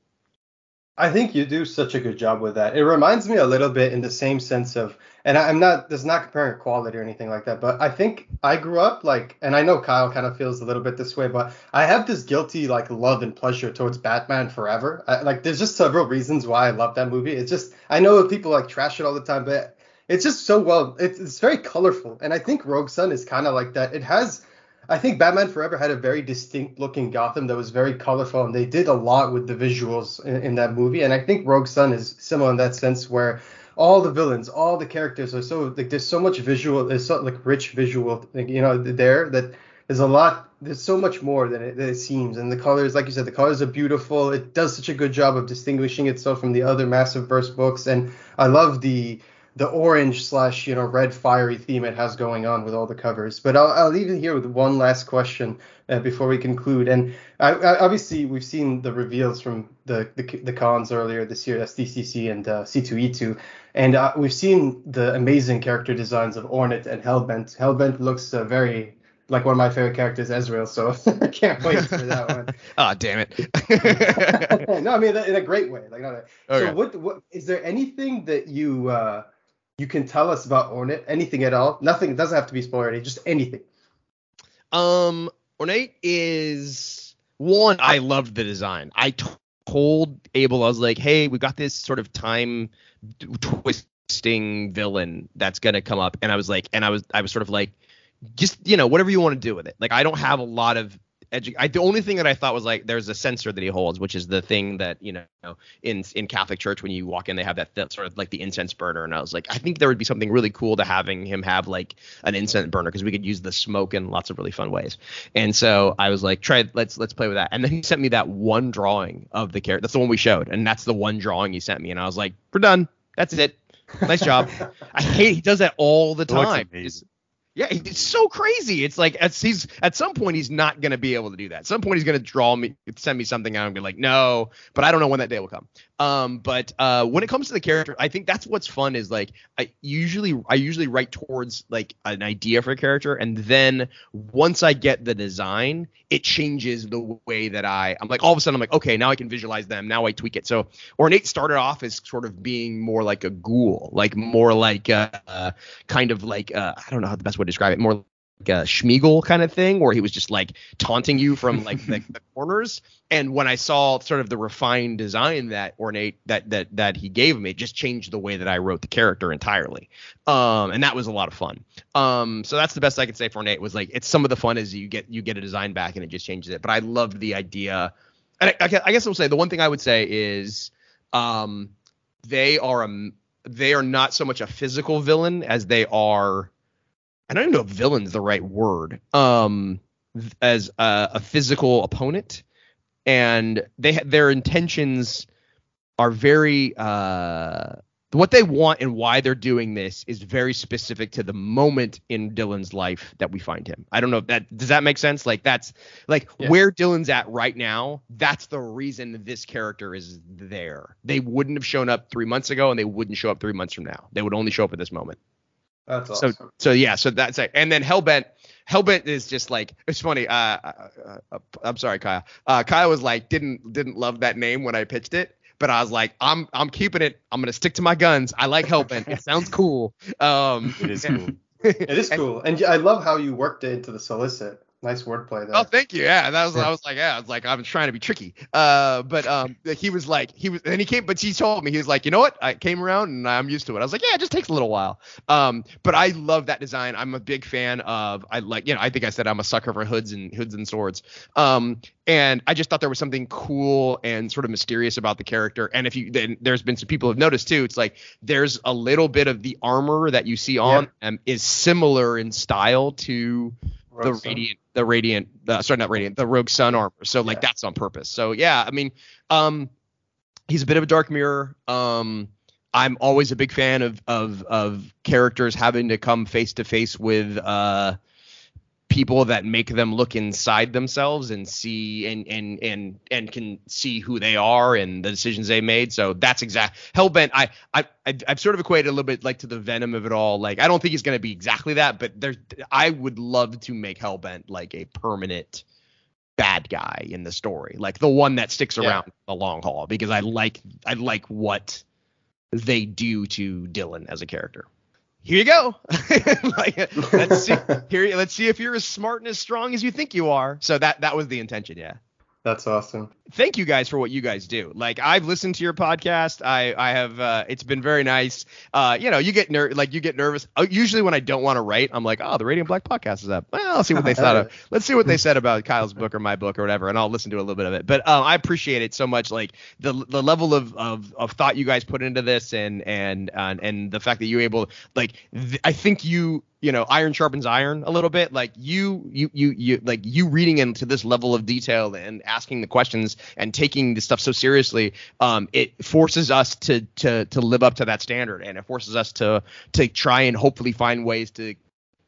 [SPEAKER 3] I think you do such a good job with that. It reminds me a little bit in the same sense of, and I'm not, this is not comparing quality or anything like that, but I think I grew up like, and I know Kyle kind of feels a little bit this way, but I have this guilty like love and pleasure towards Batman Forever. I, like, there's just several reasons why I love that movie. It's just, I know people like trash it all the time, but it's just so well, it's, it's very colorful, and I think Rogue Sun is kind of like that. It has I think Batman Forever had a very distinct looking Gotham that was very colorful, and they did a lot with the visuals in, in, that movie. And I think Rogue Sun is similar in that sense, where all the villains, all the characters are so like there's so much visual, there's so like rich visual, you know, there that there's a lot, there's so much more than it, than it seems. And the colors, like you said, the colors are beautiful. It does such a good job of distinguishing itself from the other Massive-Verse books, and I love the the orange slash you know red fiery theme it has going on with all the covers. But I'll, I'll leave it here with one last question uh, before we conclude. And I, I, obviously we've seen the reveals from the the, the cons earlier this year, SDCC and uh, C2E2, and uh, we've seen the amazing character designs of Ornate and Hellbent. Hellbent looks uh, very like one of my favorite characters, Ezreal. So I can't wait for that one.
[SPEAKER 1] Ah, oh, damn it.
[SPEAKER 3] no, I mean in a great way. Like, not a, okay. so what? What is there anything that you uh, you can tell us about Ornate, anything at all. Nothing. It doesn't have to be spoilery. Just anything.
[SPEAKER 1] Um, Ornate is one. I loved the design. I t- told Abel, I was like, "Hey, we got this sort of time twisting villain that's gonna come up," and I was like, and I was, I was sort of like, just you know, whatever you want to do with it. Like, I don't have a lot of edu- I, the only thing that I thought was like there's a censer that he holds, which is the thing that you know in in Catholic Church when you walk in they have that, that sort of like the incense burner, and I was like I think there would be something really cool to having him have like an incense burner because we could use the smoke in lots of really fun ways. And so I was like try let's let's play with that. And then he sent me that one drawing of the character. That's the one we showed, and that's the one drawing he sent me, and I was like we're done. That's it. Nice job. I hate he does that all the time. Yeah, it's so crazy. It's like at he's at some point he's not gonna be able to do that. At some point he's gonna draw me, send me something, out and I'm gonna be like, no. But I don't know when that day will come. Um, but uh, when it comes to the character, I think that's what's fun is like I usually I usually write towards like an idea for a character, and then once I get the design, it changes the way that I I'm like all of a sudden I'm like okay now I can visualize them now I tweak it. So Ornate started off as sort of being more like a ghoul, like more like uh, kind of like uh, I don't know how the best way to describe it, more like a Smeagol kind of thing, where he was just like taunting you from like the, the corners. And when I saw sort of the refined design that ornate that that that he gave me, it just changed the way that I wrote the character entirely. Um, and that was a lot of fun. Um, so that's the best I could say for ornate was like it's some of the fun is you get you get a design back and it just changes it. But I loved the idea. And I, I guess- I guess I'll say the one thing I would say is um, they are a they are not so much a physical villain as they are I don't even know if villain's the right word. Um, as a, a physical opponent, and they their intentions are very uh what they want and why they're doing this is very specific to the moment in Dylan's life that we find him. I don't know if that does that make sense? Like that's like
[SPEAKER 3] Yeah.
[SPEAKER 1] where Dylan's at right now. That's the reason this character is there. They wouldn't have shown up three months ago, and they wouldn't show up three months from now. They would only show up at this moment.
[SPEAKER 3] That's
[SPEAKER 1] So
[SPEAKER 3] awesome.
[SPEAKER 1] so yeah, so that's it. And then Hellbent, Hellbent is just like it's funny. Uh, uh, uh, I'm sorry, Kyle. Uh, Kyle was like didn't didn't love that name when I pitched it, but I was like I'm I'm keeping it. I'm gonna stick to my guns. I like Hellbent. It sounds cool. Um,
[SPEAKER 6] It is cool.
[SPEAKER 3] It is cool, and I love how you worked it into the solicit. Nice wordplay there.
[SPEAKER 1] Oh, thank you. Yeah, that was I was like, yeah, I was like, I was trying to be tricky. Uh, but um, he was like, he was, and he came, but he told me he was like, you know what? I came around and I'm used to it. I was like, yeah, it just takes a little while. Um, but I love that design. I'm a big fan of. I like, you know, I think I said I'm a sucker for hoods and hoods and swords. Um, and I just thought there was something cool and sort of mysterious about the character. And if you, then there's been some people have noticed too. It's like there's a little bit of the armor that you see on them is similar in style to the radiant the radiant uh, sorry not radiant the rogue sun armor. So like
[SPEAKER 3] Yeah.
[SPEAKER 1] that's on purpose. So yeah i mean um he's a bit of a dark mirror. Um i'm always a big fan of of of characters having to come face to face with uh people that make them look inside themselves and see and and and and can see who they are and the decisions they made. So that's exact hellbent i i I've, sort of equated a little bit like to the venom of it all. Like i don't think he's going to be exactly that but there's i would love to make hellbent like a permanent bad guy in the story like the one that sticks
[SPEAKER 3] Yeah.
[SPEAKER 1] around the long haul because i like i like what they do to dylan as a character here you go. like, let's see. Here, let's see if you're as smart and as strong as you think you are. So that that was the intention. Yeah.
[SPEAKER 3] That's awesome.
[SPEAKER 1] Thank you guys for what you guys do. Like I've listened to your podcast. I I have. Uh, it's been very nice. Uh, you know, you get ner- like you get nervous. Uh, usually when I don't want to write, I'm like, oh, the Radiant Black podcast is up. Well, I'll see what they thought of. Let's see what they said about Kyle's book or my book or whatever, and I'll listen to a little bit of it. But um, I appreciate it so much. Like the the level of, of of thought you guys put into this, and and and, and the fact that you able like th- I think you you know iron sharpens iron a little bit like you you you you like you reading into this level of detail and asking the questions and taking the stuff so seriously um it forces us to to to live up to that standard and it forces us to to try and hopefully find ways to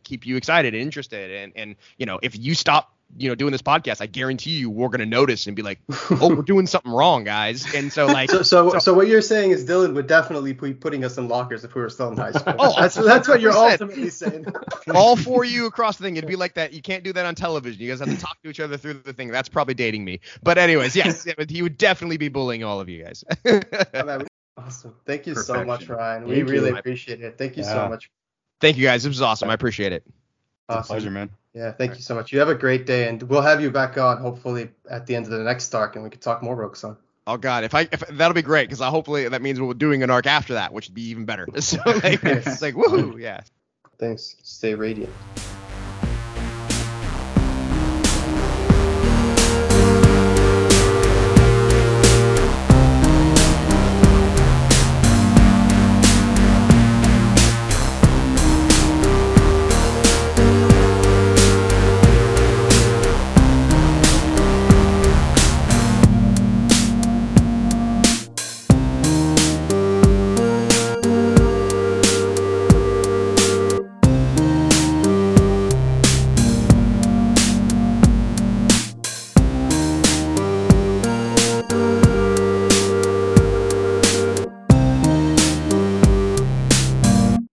[SPEAKER 1] keep you excited and interested. And and you know if you stop you know doing this podcast i guarantee you we're going to notice and be like oh we're doing something wrong guys and so like
[SPEAKER 3] So, so,
[SPEAKER 1] So-
[SPEAKER 3] so what you're saying is Dylan would definitely be putting us in lockers if we were still in high school.
[SPEAKER 1] Oh,
[SPEAKER 3] that's that's what you're ultimately saying.
[SPEAKER 1] all for you across the thing. It'd be like that. You can't do that on television. You guys have to talk to each other through the thing. That's probably dating me. But anyways, yes, he would definitely be bullying all of you guys.
[SPEAKER 3] Oh, awesome. Thank you so much,
[SPEAKER 5] Perfection.
[SPEAKER 3] Ryan. We
[SPEAKER 1] Thank you.
[SPEAKER 3] really appreciate it. Thank you
[SPEAKER 6] Yeah.
[SPEAKER 3] so much.
[SPEAKER 1] Thank you guys. This was awesome. I appreciate it.
[SPEAKER 3] Awesome.
[SPEAKER 6] Pleasure, man.
[SPEAKER 3] Yeah, thank you so much. You have a great day, and we'll have you back on hopefully at the end of the next arc, and we can talk more Rogue Sun.
[SPEAKER 1] Oh God, if I if that'll be great because I hopefully that means we're doing an arc after that, which would be even better. So like it's like woohoo, yeah.
[SPEAKER 3] Thanks. Stay radiant.